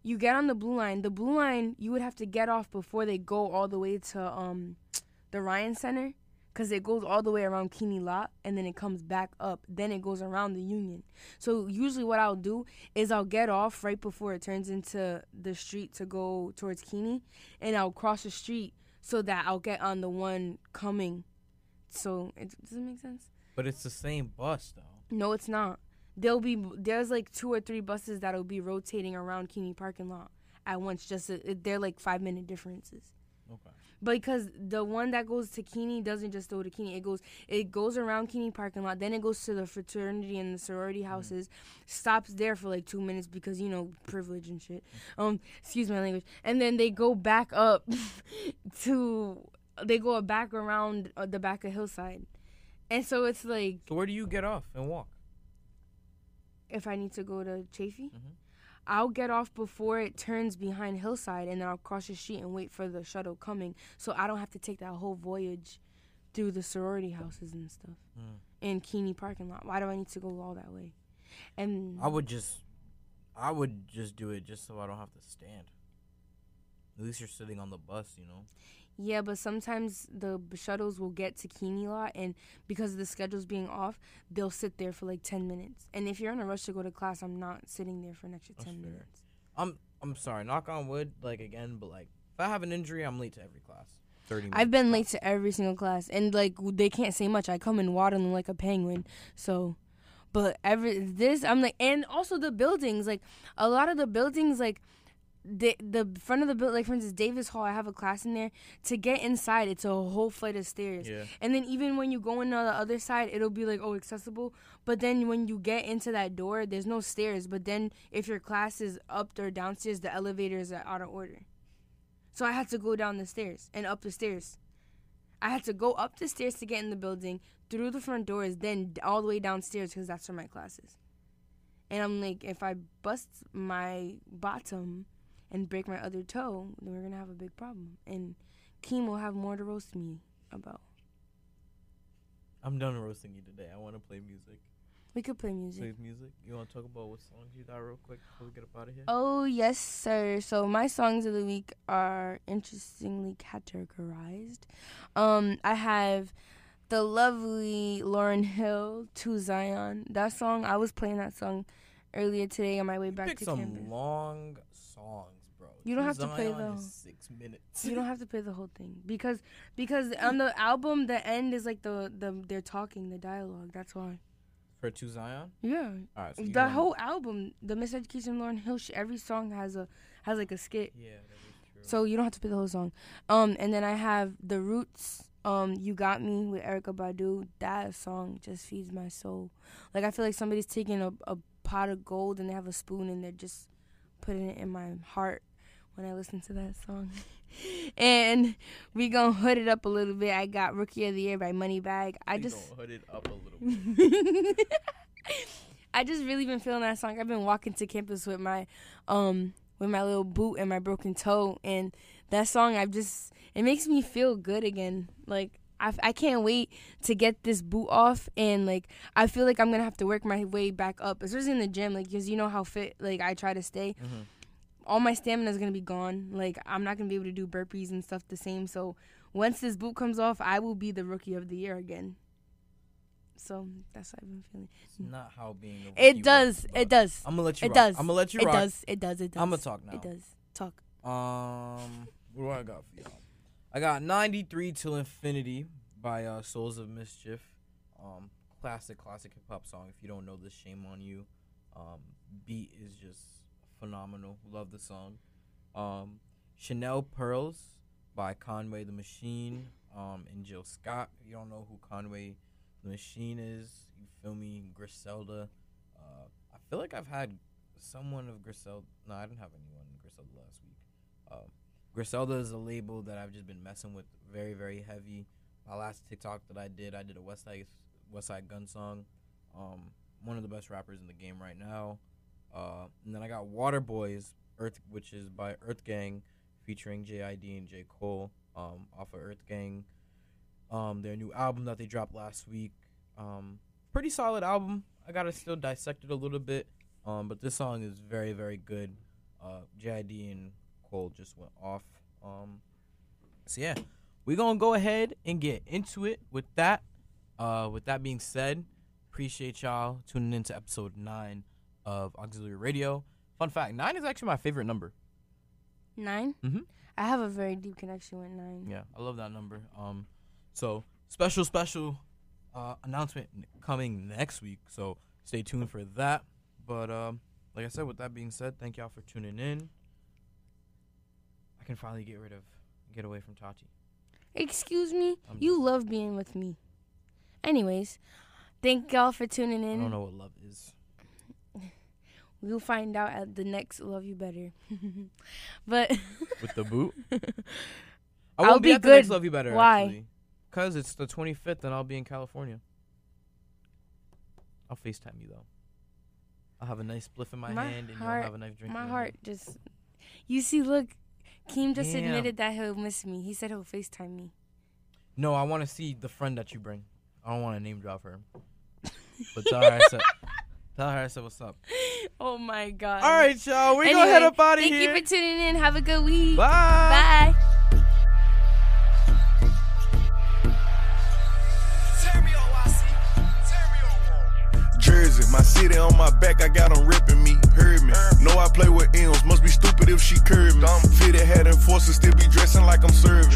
You get on the Blue Line. The Blue Line, you would have to get off before they go all the way to um, the Ryan Center, because it goes all the way around Keeney Lot, and then it comes back up. Then it goes around the Union. So usually, what I'll do is I'll get off right before it turns into the street to go towards Keeney, and I'll cross the street so that I'll get on the one coming. So it does it make sense? But it's the same bus though. No, it's not. There'll be there's like two or three buses that'll be rotating around Keeney parking lot at once. Just to, it- they're like five minute differences. Okay. Because the one that goes to Keeney doesn't just go to Keeney. It goes it goes around Keeney parking lot, then it goes to the fraternity and the sorority houses, stops there for like two minutes because you know privilege and shit. Um, excuse my language. And then they go back up to they go back around uh, the back of Hillside, and so it's like So where do you get off and walk? if I need to go to Chafee, I'll get off before it turns behind Hillside, and then I'll cross the street and wait for the shuttle coming, so I don't have to take that whole voyage through the sorority houses and stuff Mm. and Keeney parking lot. Why do I need to go all that way? And I would just, I would just do it just so I don't have to stand. At least you're sitting on the bus, you know. Yeah, but sometimes the shuttles will get to Keeney lot, and because of the schedules being off, they'll sit there for like ten minutes. And if you're in a rush to go to class, I'm not sitting there for an extra ten minutes. I'm, I'm sorry. Knock on wood, like again, but like if I have an injury, I'm late to every class. Thirty. Minutes. I've been late to every single class, and like they can't say much. I come in waddling like a penguin, so. But every this, I'm like, and also the buildings, like a lot of the buildings, like the the front of the building, like for instance, Davis Hall. I have a class in there. To get inside, it's a whole flight of stairs. Yeah. And then even when you go in on the other side, it'll be like oh accessible. But then when you get into that door, there's no stairs. But then if your class is up or downstairs, the elevators are uh, out of order. So I had to go down the stairs and up the stairs. I had to go up the stairs to get in the building, through the front doors, then all the way downstairs because that's where my class is. And I'm like, if I bust my bottom and break my other toe, then we're gonna have a big problem. And Keem will have more to roast me about. I'm done roasting you today. I want to play music. We could play music. Play music. You want to talk about what songs you got real quick before we get up out of here? Oh yes, sir. So my songs of the week are interestingly categorized. Um, I have the lovely Lauryn Hill to Zion. That song I was playing that song earlier today on my way back Pick to some campus. long songs. You don't have to play the six minutes. you don't have to play the whole thing because because on the album the end is like the the they're talking the dialogue. That's why. For two Zion. Yeah. All right. So the whole album, the Miseducation Lauryn Hill, sh- every song has a has like a skit. Yeah, that is true. So you don't have to play the whole song. Um, and then I have the Roots. Um, you got me with Erykah Badu. That song just feeds my soul. Like I feel like somebody's taking a, a pot of gold and they have a spoon and they're just putting it in my heart when I listen to that song. and we gonna hood it up a little bit. I got Rookie of the Year by Moneybagg. I We just gonna hood it up a little bit. I just really been feeling that song. I've been walking to campus with my um with my little boot and my broken toe and that song I've just it makes me feel good again. Like I, I can't wait to get this boot off and like I feel like I'm to have to work my way back up, especially in the gym like cuz you know how fit like I try to stay. Mhm. All my stamina is going to be gone. Like I'm not going to be able to do burpees and stuff the same. So once this boot comes off, I will be the rookie of the year again. So that's what I've been feeling. It's not how being a It does. works, It does. I'm gonna let you. It rock. does. I'm gonna let you It rock. does. It does. It does. I'm gonna talk now. It does. Talk. Um, what do I got for y'all? I got 93 Till Infinity by uh, Souls of Mischief. Um, classic, classic hip hop song. If you don't know this, shame on you. Um, beat is just phenomenal. Love the song. Um, Chanel Pearls by Conway the Machine um, and Jill Scott. If you don't know who Conway the Machine is, you feel me? Griselda. Uh, I feel like I've had someone of Griselda. No, I didn't have anyone Griselda last week. Um, Griselda is a label that I've just been messing with very, very heavy. My last TikTok that I did, I did a West Side Westside Gunn song. Um, one of the best rappers in the game right now. Uh, and then I got Waterboyz, Earth, which is by EarthGang, featuring JID and J Cole. Um, off of EarthGang, um, their new album that they dropped last week. Um, pretty solid album. I gotta still dissect it a little bit. Um, but this song is very, very good. Uh, JID and Cole just went off. Um, so yeah, we're gonna go ahead and get into it with that. Uh, with that being said, appreciate y'all tuning in to episode nine of Auxiliary Radio. Fun fact: nine is actually my favorite number. 9 Mhm. I have a very deep connection with nine. Yeah, I love that number. Um, so special, special uh, announcement coming next week. So stay tuned for that. But um, like I said, with that being said, thank y'all for tuning in. I can finally get rid of, get away from Tatie. Excuse me. I'm you love being with me. Anyways, thank y'all for tuning in. I don't know what love is. We'll find out at the next Love You Better. but With the boot. I I'll won't be, be at the next good. Love You Better. Why? Because it's the 25th and I'll be in California. I'll FaceTime you though. I'll have a nice spliff in my, hand and heart, you'll have a nice drink. My heart hand. just. You see, look, Keem just Damn. admitted that he'll miss me. He said he'll FaceTime me. No, I want to see the friend that you bring. I don't want to name drop her. But her I said, tell her I said what's up. Oh my god. All right, y'all. We gonna head up outta Thank here. Thank you for tuning in. Have a good week. Bye. Bye. Jersey, my city on my back, I got 'em ripping me. Heard me. Know I play with M's, must be stupid if she curved me. Fitted hat and forces still be dressing like I'm serving.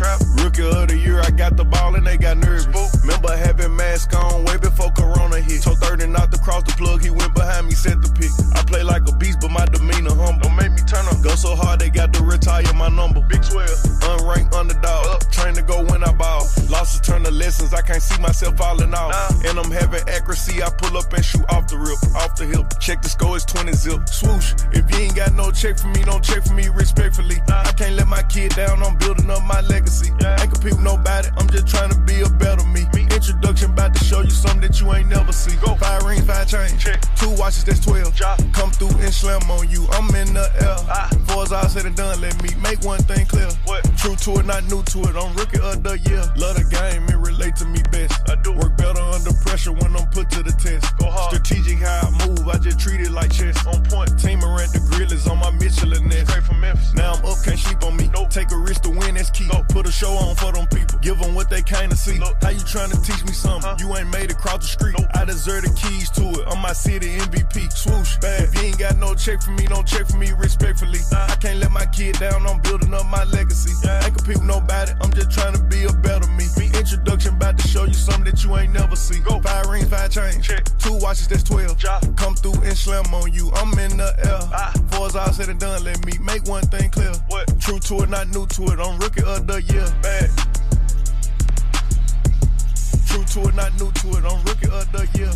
Rookie of the year, I got the ball and they got nervous. Remember having mask on way before Corona hit. So 30 knocked across the plug, he went behind me, set the pick. I play like a beast, but my demeanor humble. Don't make me turn up. Go so hard, they got to retire my number. Big 12, unranked underdog. Train to go when I ball. Losses turn to lessons, I can't see myself falling off. And I'm having accuracy, I pull up and shoot off the rip, off the hip. Check the score, it's 20 zip. Swoosh, if you ain't got no check for me, don't check for me respectfully. I can't let my kid down, I'm building up my legacy. Ain't compete with nobody, I'm just trying to be a better me. Introduction about to show you something that you ain't never see. Go. Five rings, five chains. Check. Two watches, that's 12. Come through and slam on you, I'm in the air. Ah. Before it's all said and done, let me make one thing clear. What? True to it, not new to it, I'm rookie of the year. Love the game, it relate to me best. I do. Work better under pressure when I'm put to the test. Go hard. Strategic how I move, I just treat it like chess. On point. Team around the grill is on my Michelin. Straight from Memphis. Now I'm up, can't sleep on me. Nope. Take a risk to win, that's key. Put a show on for them people. Give them what they kinda see. How you trying to teach me something? You ain't made it cross the street. I deserve the keys to it. I'm my city MVP. Swoosh. Bad. If you ain't got no check for me, don't check for me respectfully. I can't let my kid down, I'm building up my legacy. i Ain't compete with nobody, I'm just trying to be a better me. Introduction about to show you something that you ain't never see. Go. Five rings, five chains. Check. Two watches, that's 12. Come through and slam on you, I'm in the air. Ah. Before it's all said and done, let me make one thing clear. What? True to it, not new to it, I'm rookie of the year. Bad. True to it, not new to it, I'm rookie of the year.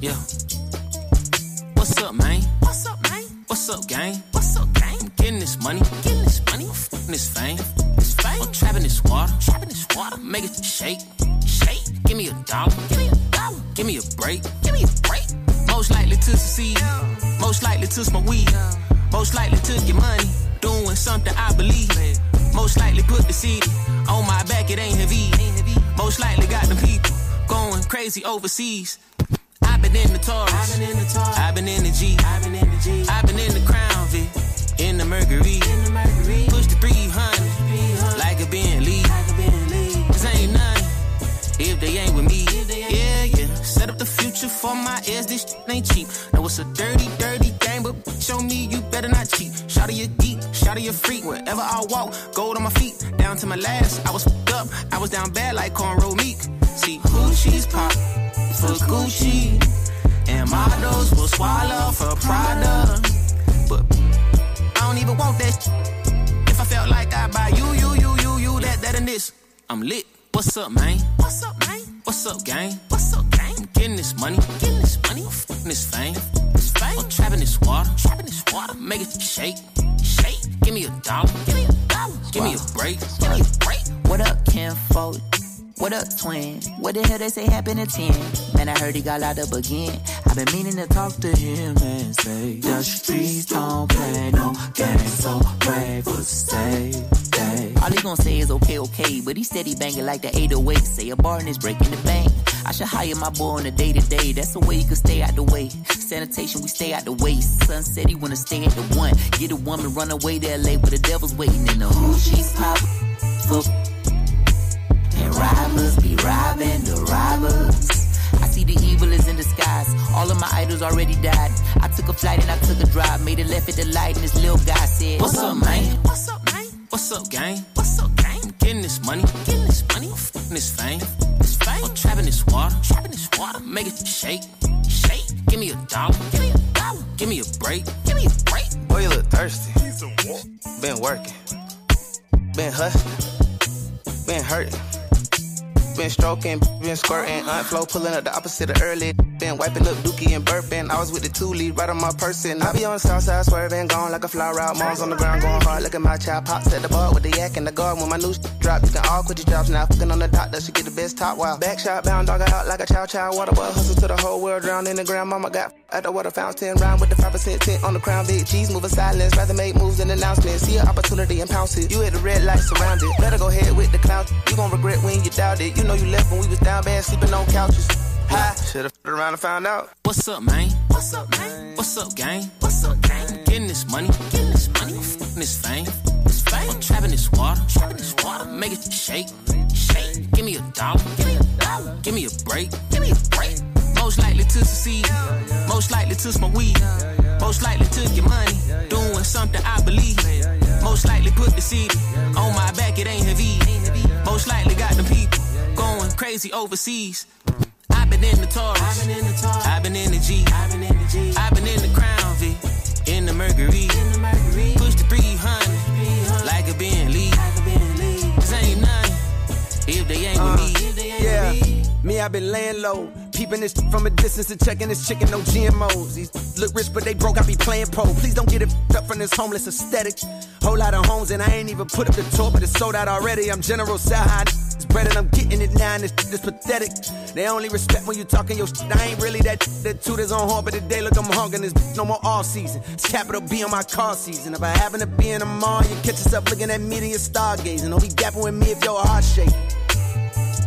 Yeah. What's up, man? What's up, man? What's up, gang? What's up, gang? I'm getting this money. Getting this money. I'm this fame. This fame. I'm trapping this water. Trapping this water. Make it shake. Shake. Give me a dollar. Give me a dollar. Give me a break. Give me a break. Most likely to succeed. Most likely to smoke weed. Most likely to get money. Doing something I believe. Most likely put the seed on my back. It ain't heavy. Ain't heavy. Most likely got them people going crazy overseas. I've been in the Taurus. I've been in the Taurus. I've been in the G. I've been in the G. I've been in the Crown the Mercury. In the Mercury. Push the 300. Like a Bentley. A ain't none if they ain't with me. Yeah, yeah. Set up the future for my ears. This shit ain't cheap. Know it's a dirty, dirty game, but show me you better not cheat. Shout of your geek, shout of your freak. Wherever I walk, gold on my feet. Down to my last, I was f***ed up. I was down bad like cornrow meek. See, Gucci's pop for Gucci. And models will swallow for Prada. But don't even want that shit. If I felt like I buy you, you, you, you, you, that, that, and this, I'm lit. What's up, man? What's up, man? What's up, gang? What's up, gang? I'm getting this money, I'm getting this money, I'm fucking this fame, this fame. I'm trapping this water, I'm trapping this water, make it shake, shake. Give me a dollar, give me a dollar, give me a break, give me a break. What up, Ken Folk? What up, twin? What the hell they say happened at 10? Man, I heard he got locked up again. I've been meaning to talk to him and say, The streets don't play no games, so brave for stay. stay. All he gonna say is okay, okay, but he said steady banging like the 808. Say a bar and it's breaking the bank. I should hire my boy on a day to day. That's the way you can stay out the way. Sanitation, we stay out the way. Son said he wanna stay at the one. Get a woman, run away to LA where the devil's waiting in the who she's pop. For and robbers be robbing the robbers. I see the evil is in disguise. All of my idols already died. I took a flight and I took a drive. Made a left at the light and this little guy said, What's up, man? What's up, man? What's up, gang? What's up, gang? I'm getting this money, getting this money, I'm f***ing this fame, this fame. I'm trapping this water, trapping this water, make it shake, shake. Give me a dollar, give me a dollar, give me a break, give me a break. Boy, you look thirsty. Been working, been hustling, been hurting. Been stroking, been squirting, aunt flow pulling up the opposite of early. Been wiping up dookie and burping. I was with the two lead right on my person. I be on the south side swerving, gone like a flower out. Mom's on the ground going hard. Look at my child pops at the bar with the yak in the guard. When my new drop, you can all quit your jobs now. Fucking on the dot, that should get the best top wow. Back shot bound, dog out like a chow chow. Water boy hustle to the whole world, drown in the ground. Mama got at the water fountain, round with the 5% tint on the crown. Big G's moving silence, rather make moves than announcements. See an opportunity and pounce it. You hit the red light surrounded. Better go ahead with the cloud. You gon' regret when you doubt it. You know you left when we was down bad, sleeping on couches. High, should've f***ed around and found out. What's up, man? What's up, man? What's up, gang? What's up, gang? I'm getting this money, getting this money, I'm f***ing this fame, this fame. I'm trapping this water, trapping this water, make it shake, shake. Give me a dollar, give me a dollar, give me a break, give me a break. Most likely to succeed, most likely to smoke weed, most likely to get money, doing something I believe. Most likely put the seed on my back, it ain't heavy. Most likely got the people going crazy overseas. I've been in the Taurus, I've been in the Taurus, I've been in the G, I've been in the G, I've been in the Crown Vic, in the Mercury, in the Mercury. Push the 300 like a Bentley. Cause ain't none if they ain't with uh, me. Yeah, me, I been laying low. Peeping this from a distance and checking this chicken, no GMOs. These look rich, but they broke. I be playing pole. Please don't get it up from this homeless aesthetic. Whole lot of homes, and I ain't even put up the tour, but it's sold out already. I'm General Sahai. It's bread and I'm getting it now, and this is pathetic. They only respect when you talking your shit. I ain't really that that tutors on horn, but today look, I'm hungry. This no more all season. It's capital B on my car season. If I happen to be in the mall, you catch yourself looking at me and stargazing. Don't be gapping with me if your heart shake.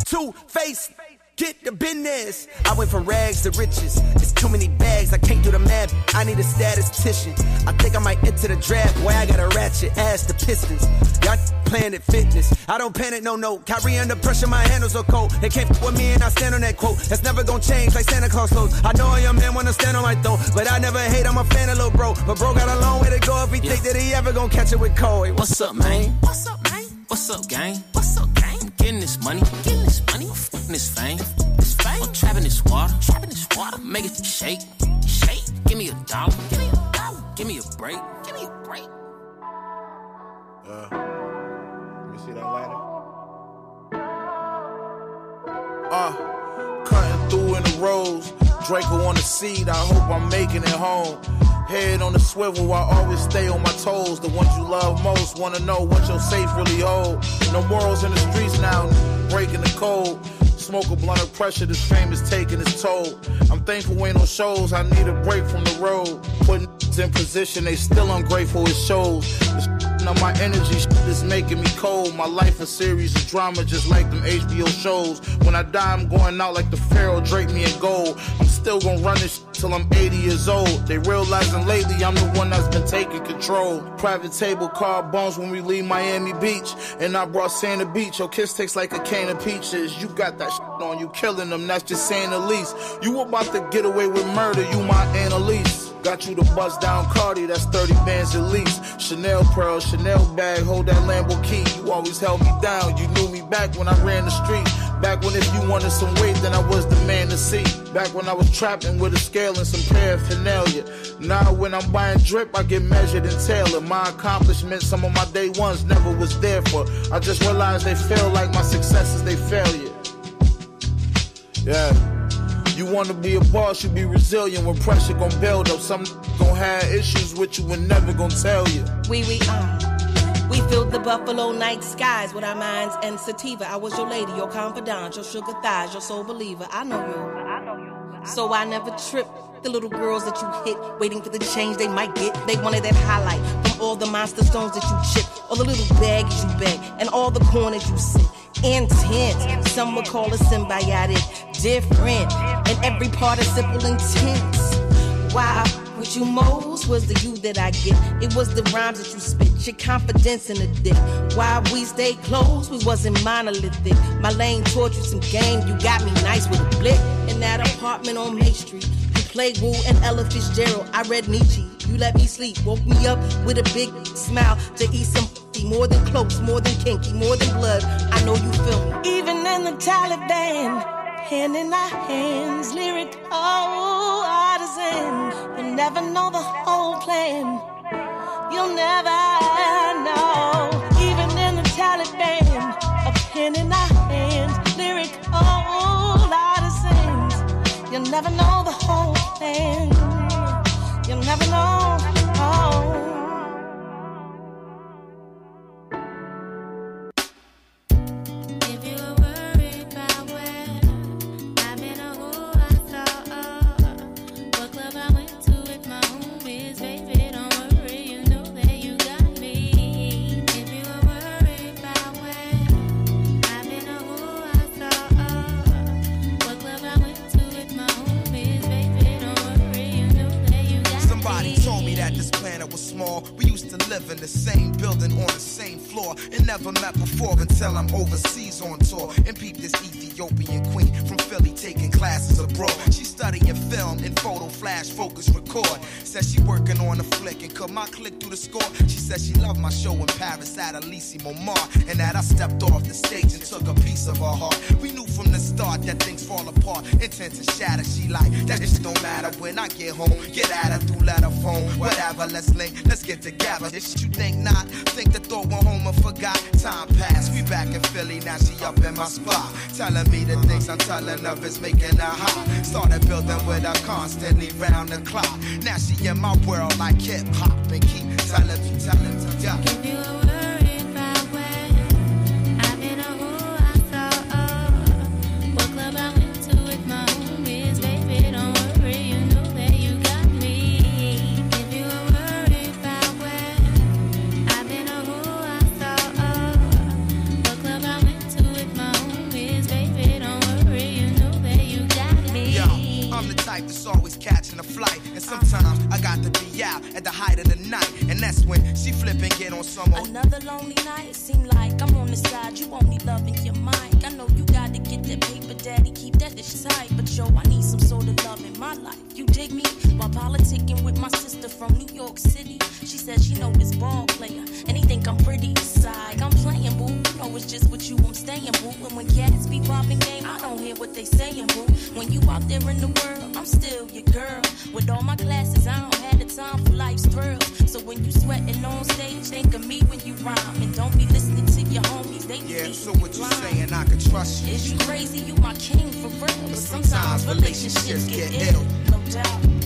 Two face. Get the business. I went from rags to riches. It's too many bags. I can't do the math. I need a statistician. I think I might enter the draft. Boy, I got a ratchet ass the Pistons. Y'all Planet Fitness. I don't panic, no, no. Kyrie under pressure, my handles are cold. They can't f with me and I stand on that quote. That's never gonna change like Santa Claus clothes. I know a young man wanna stand on my throne, but I never hate. I'm a fan of little bro. But bro got a long way to go if he think that he ever gonna catch it with Cole. Hey, What's up, man? What's up, man? What's up, gang? What's up, gang? I'm getting this money, getting this money, I'm this fame, this fame. I'm trapping this water, trapping this water, make it shake, shake. Give me a dollar, give me a dollar, give me a break, give me a break. Uh, let me see that lighter. Uh, cutting through in the roads. Draco on the seat, I hope I'm making it home. Head on the swivel, I always stay on my toes. The ones you love most wanna know what your safe really hold. No morals in the streets now, breaking the code. Smoke a blunt of pressure, this fame is taking its toll. I'm thankful ain't no shows, I need a break from the road. Putting in position, they still ungrateful, it shows. This on my energy is making me cold. My life a series of drama, just like them HBO shows. When I die, I'm going out like the Pharaoh, drape me in gold. I'm still gonna run this till I'm 80 years old. They realizing lately I'm the one that's been taking control. Private table, Carbone's when we leave Miami Beach. And I brought Santa Beach. Your kiss tastes like a can of peaches. You got that shit on you, killing them, that's just saying the least. You about to get away with murder, you my Annalise. Got you the bust down Cardi, that's 30 bands at least. Chanel pearl, Chanel bag, hold that Lambo key. You always held me down, you knew me back when I ran the street. Back when if you wanted some weight, then I was the man to see. Back when I was trapping with a scale and some paraphernalia. Now when I'm buying drip, I get measured and tailored. My accomplishments, some of my day ones never was there for. I just realized they feel like my successes, they failure. Yeah. You wanna be a boss, you be resilient when pressure gon' build up. Some gon' have issues with you and never gon' tell you. We we uh, we filled the buffalo night skies with our minds and sativa. I was your lady, your confidant, your sugar thighs, your soul believer. I know you. I know you. So I never trip. The little girls that you hit, waiting for the change they might get. They wanted that highlight from all the monster stones that you chip, all the little bags you beg, and all the corners you sit. Intense, some would call it symbiotic, different, and every participle intense. Why? What you most was the you that I get. It was the rhymes that you spit, your confidence in the dick. Why we stay close, we wasn't monolithic. My lane taught you some game, you got me nice with a blick. In that apartment on May Street, you played Wu and Ella Fitzgerald. I read Nietzsche. You let me sleep, woke me up with a big smile to eat some more than close, more than kinky, more than blood. I know you feel me. Even in the Taliban, pen in our hands, lyric oh artisan. You'll never know the whole plan. You'll never know. Even in the Taliban, a pen in our hands, lyric oh artisans. You'll never know the whole plan. You'll never know. Planet was small. We used to live in the same building on the same floor and never met before until I'm overseas on tour and peep this Ethiopian queen from Philly taking classes abroad. She studying film and photo flash focus record. Says she working on a flick and cut my click through the score. She says she loved my show in Paris at Elysee Montmartre and that I stepped off the stage and took a piece of her heart. We knew from the start that things fall apart, intent to shatter. She like that shit don't matter when I get home. Get at her through letter phone, whatever. Let's link, let's get together. Shit you think not? Think the thought went home and forgot. Time passed, we back in Philly now. She up in my spot, telling me the things I'm telling her is making her hot. Started building with her constantly round the clock. Now she in my world like hip hop and keep telling me, telling me, yeah. Always catching a flight. And sometimes I got to be out at the height of the night. And that's when she flip and get on some old. Another lonely night, seem like I'm on the side. You only loving your mind. I know you gotta get that paper, daddy. Keep that dish tight. But yo, I need some sort of love in my life. You dig me? While politicking with my sister from New York City, she said she know this ball player. And he think I'm pretty. Side, I'm playing, boo. Know it's just with you I'm staying, boo. And when cats be popping game, I don't hear what they saying, boo. When you out there in the world, I'm still your girl. With all my classes, I don't have the time for life's thrills. So when you sweating on stage, think of me when you rhyme. And don't be listening to your homies, they Yeah, so what you saying? I can trust you. Is you crazy? You my king for real. But sometimes relationships get ill, no doubt.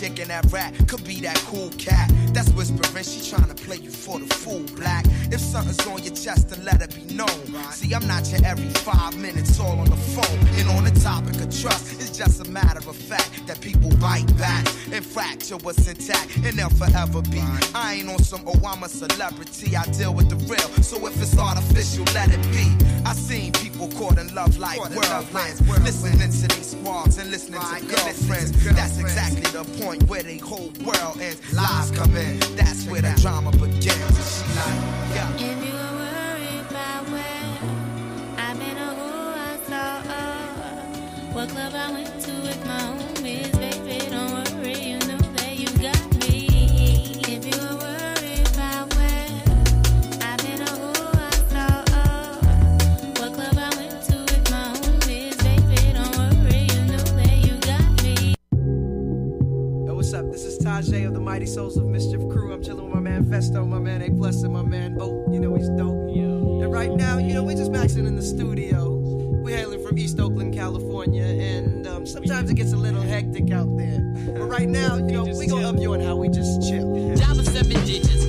chick and that rat could be that cool cat. That's whispering, she trying to play you for the fool, black. If something's on your chest, then let it be known. See, I'm not your every five minutes all on the phone. And on the topic of trust, it's just a matter of fact that people bite back and fracture what's intact, and they'll forever be. I ain't on some, oh, I'm a celebrity, I deal with the real. So if it's artificial, let it be. I seen people or caught in love like whirlwinds. Listening to these squads and listening to girlfriends. That's exactly the point where the whole world ends. Lies come in, that's where the drama begins. She like. If you were worried about where I've been or who I saw, what club I went to with my own. Of the Mighty Souls of Mischief Crew. I'm chilling with my man Phesto, my man A Plus, and my man Bo. You know he's dope. Yeah. And right now, you know, we're just maxing in the studio. We're hailing from East Oakland, California, and um, sometimes it gets a little hectic out there. But right now, you know, we, we gonna up you on how we just chill. Seven digits.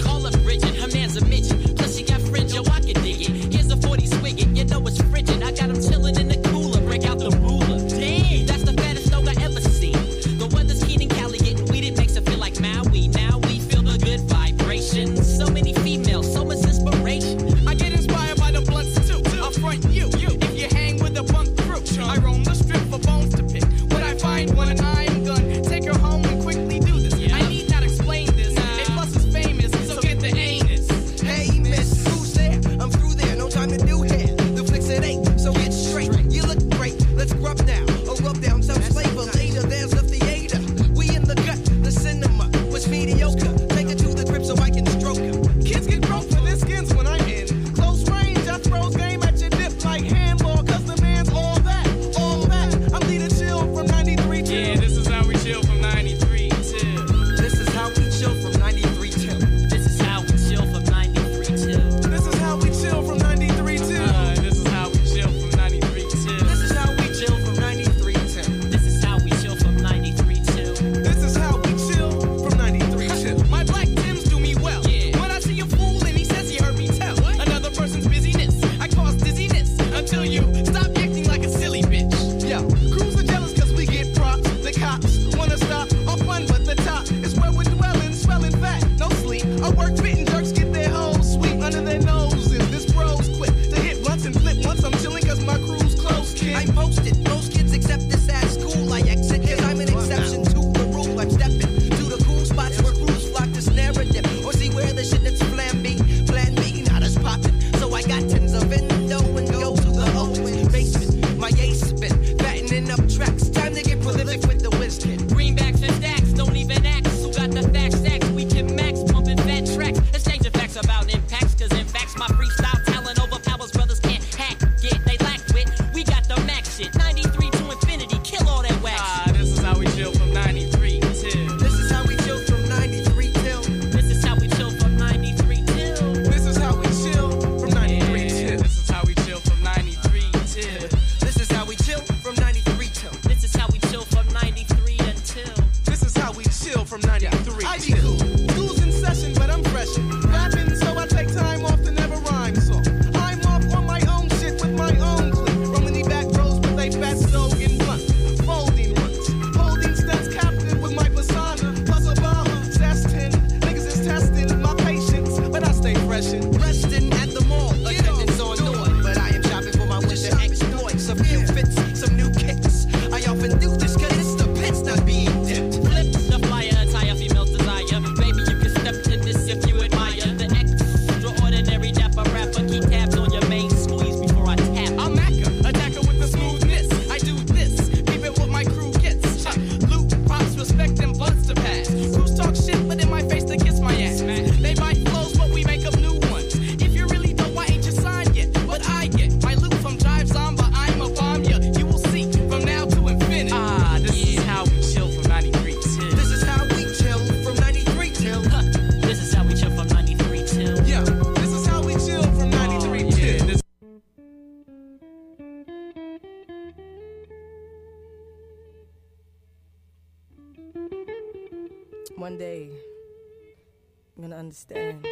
understand.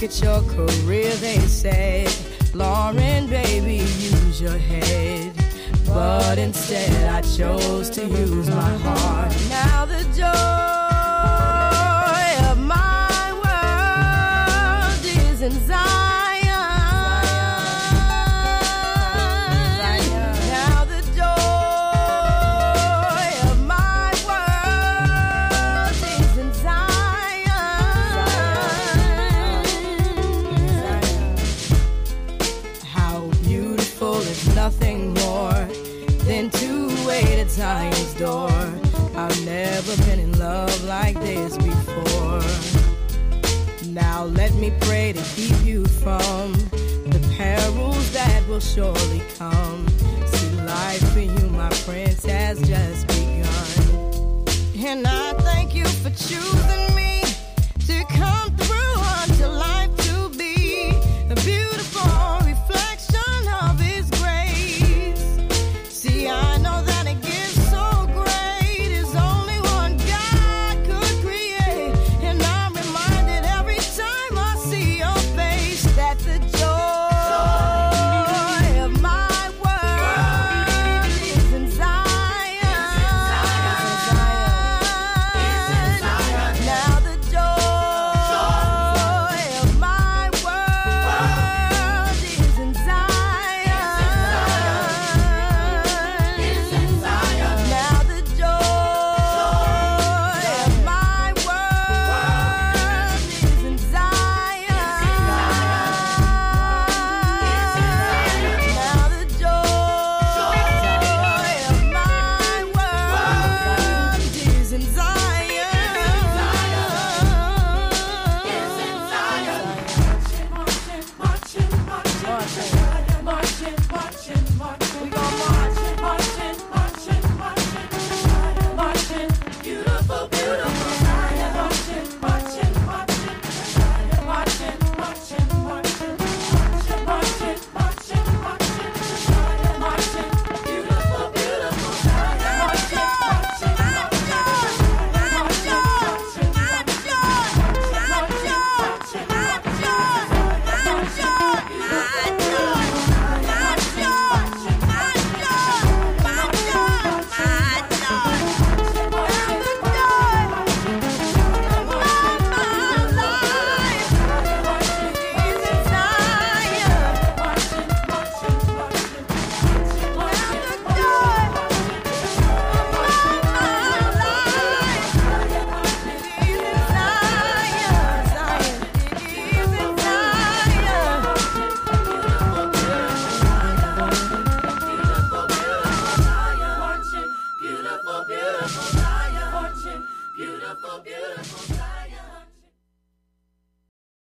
Look at your career, they said. Lauryn, baby, use your head. But instead, I chose to use my heart. Now the door. let me pray to keep you from the perils that will surely come. See, life for you, my prince, has just begun. And I thank you for choosing.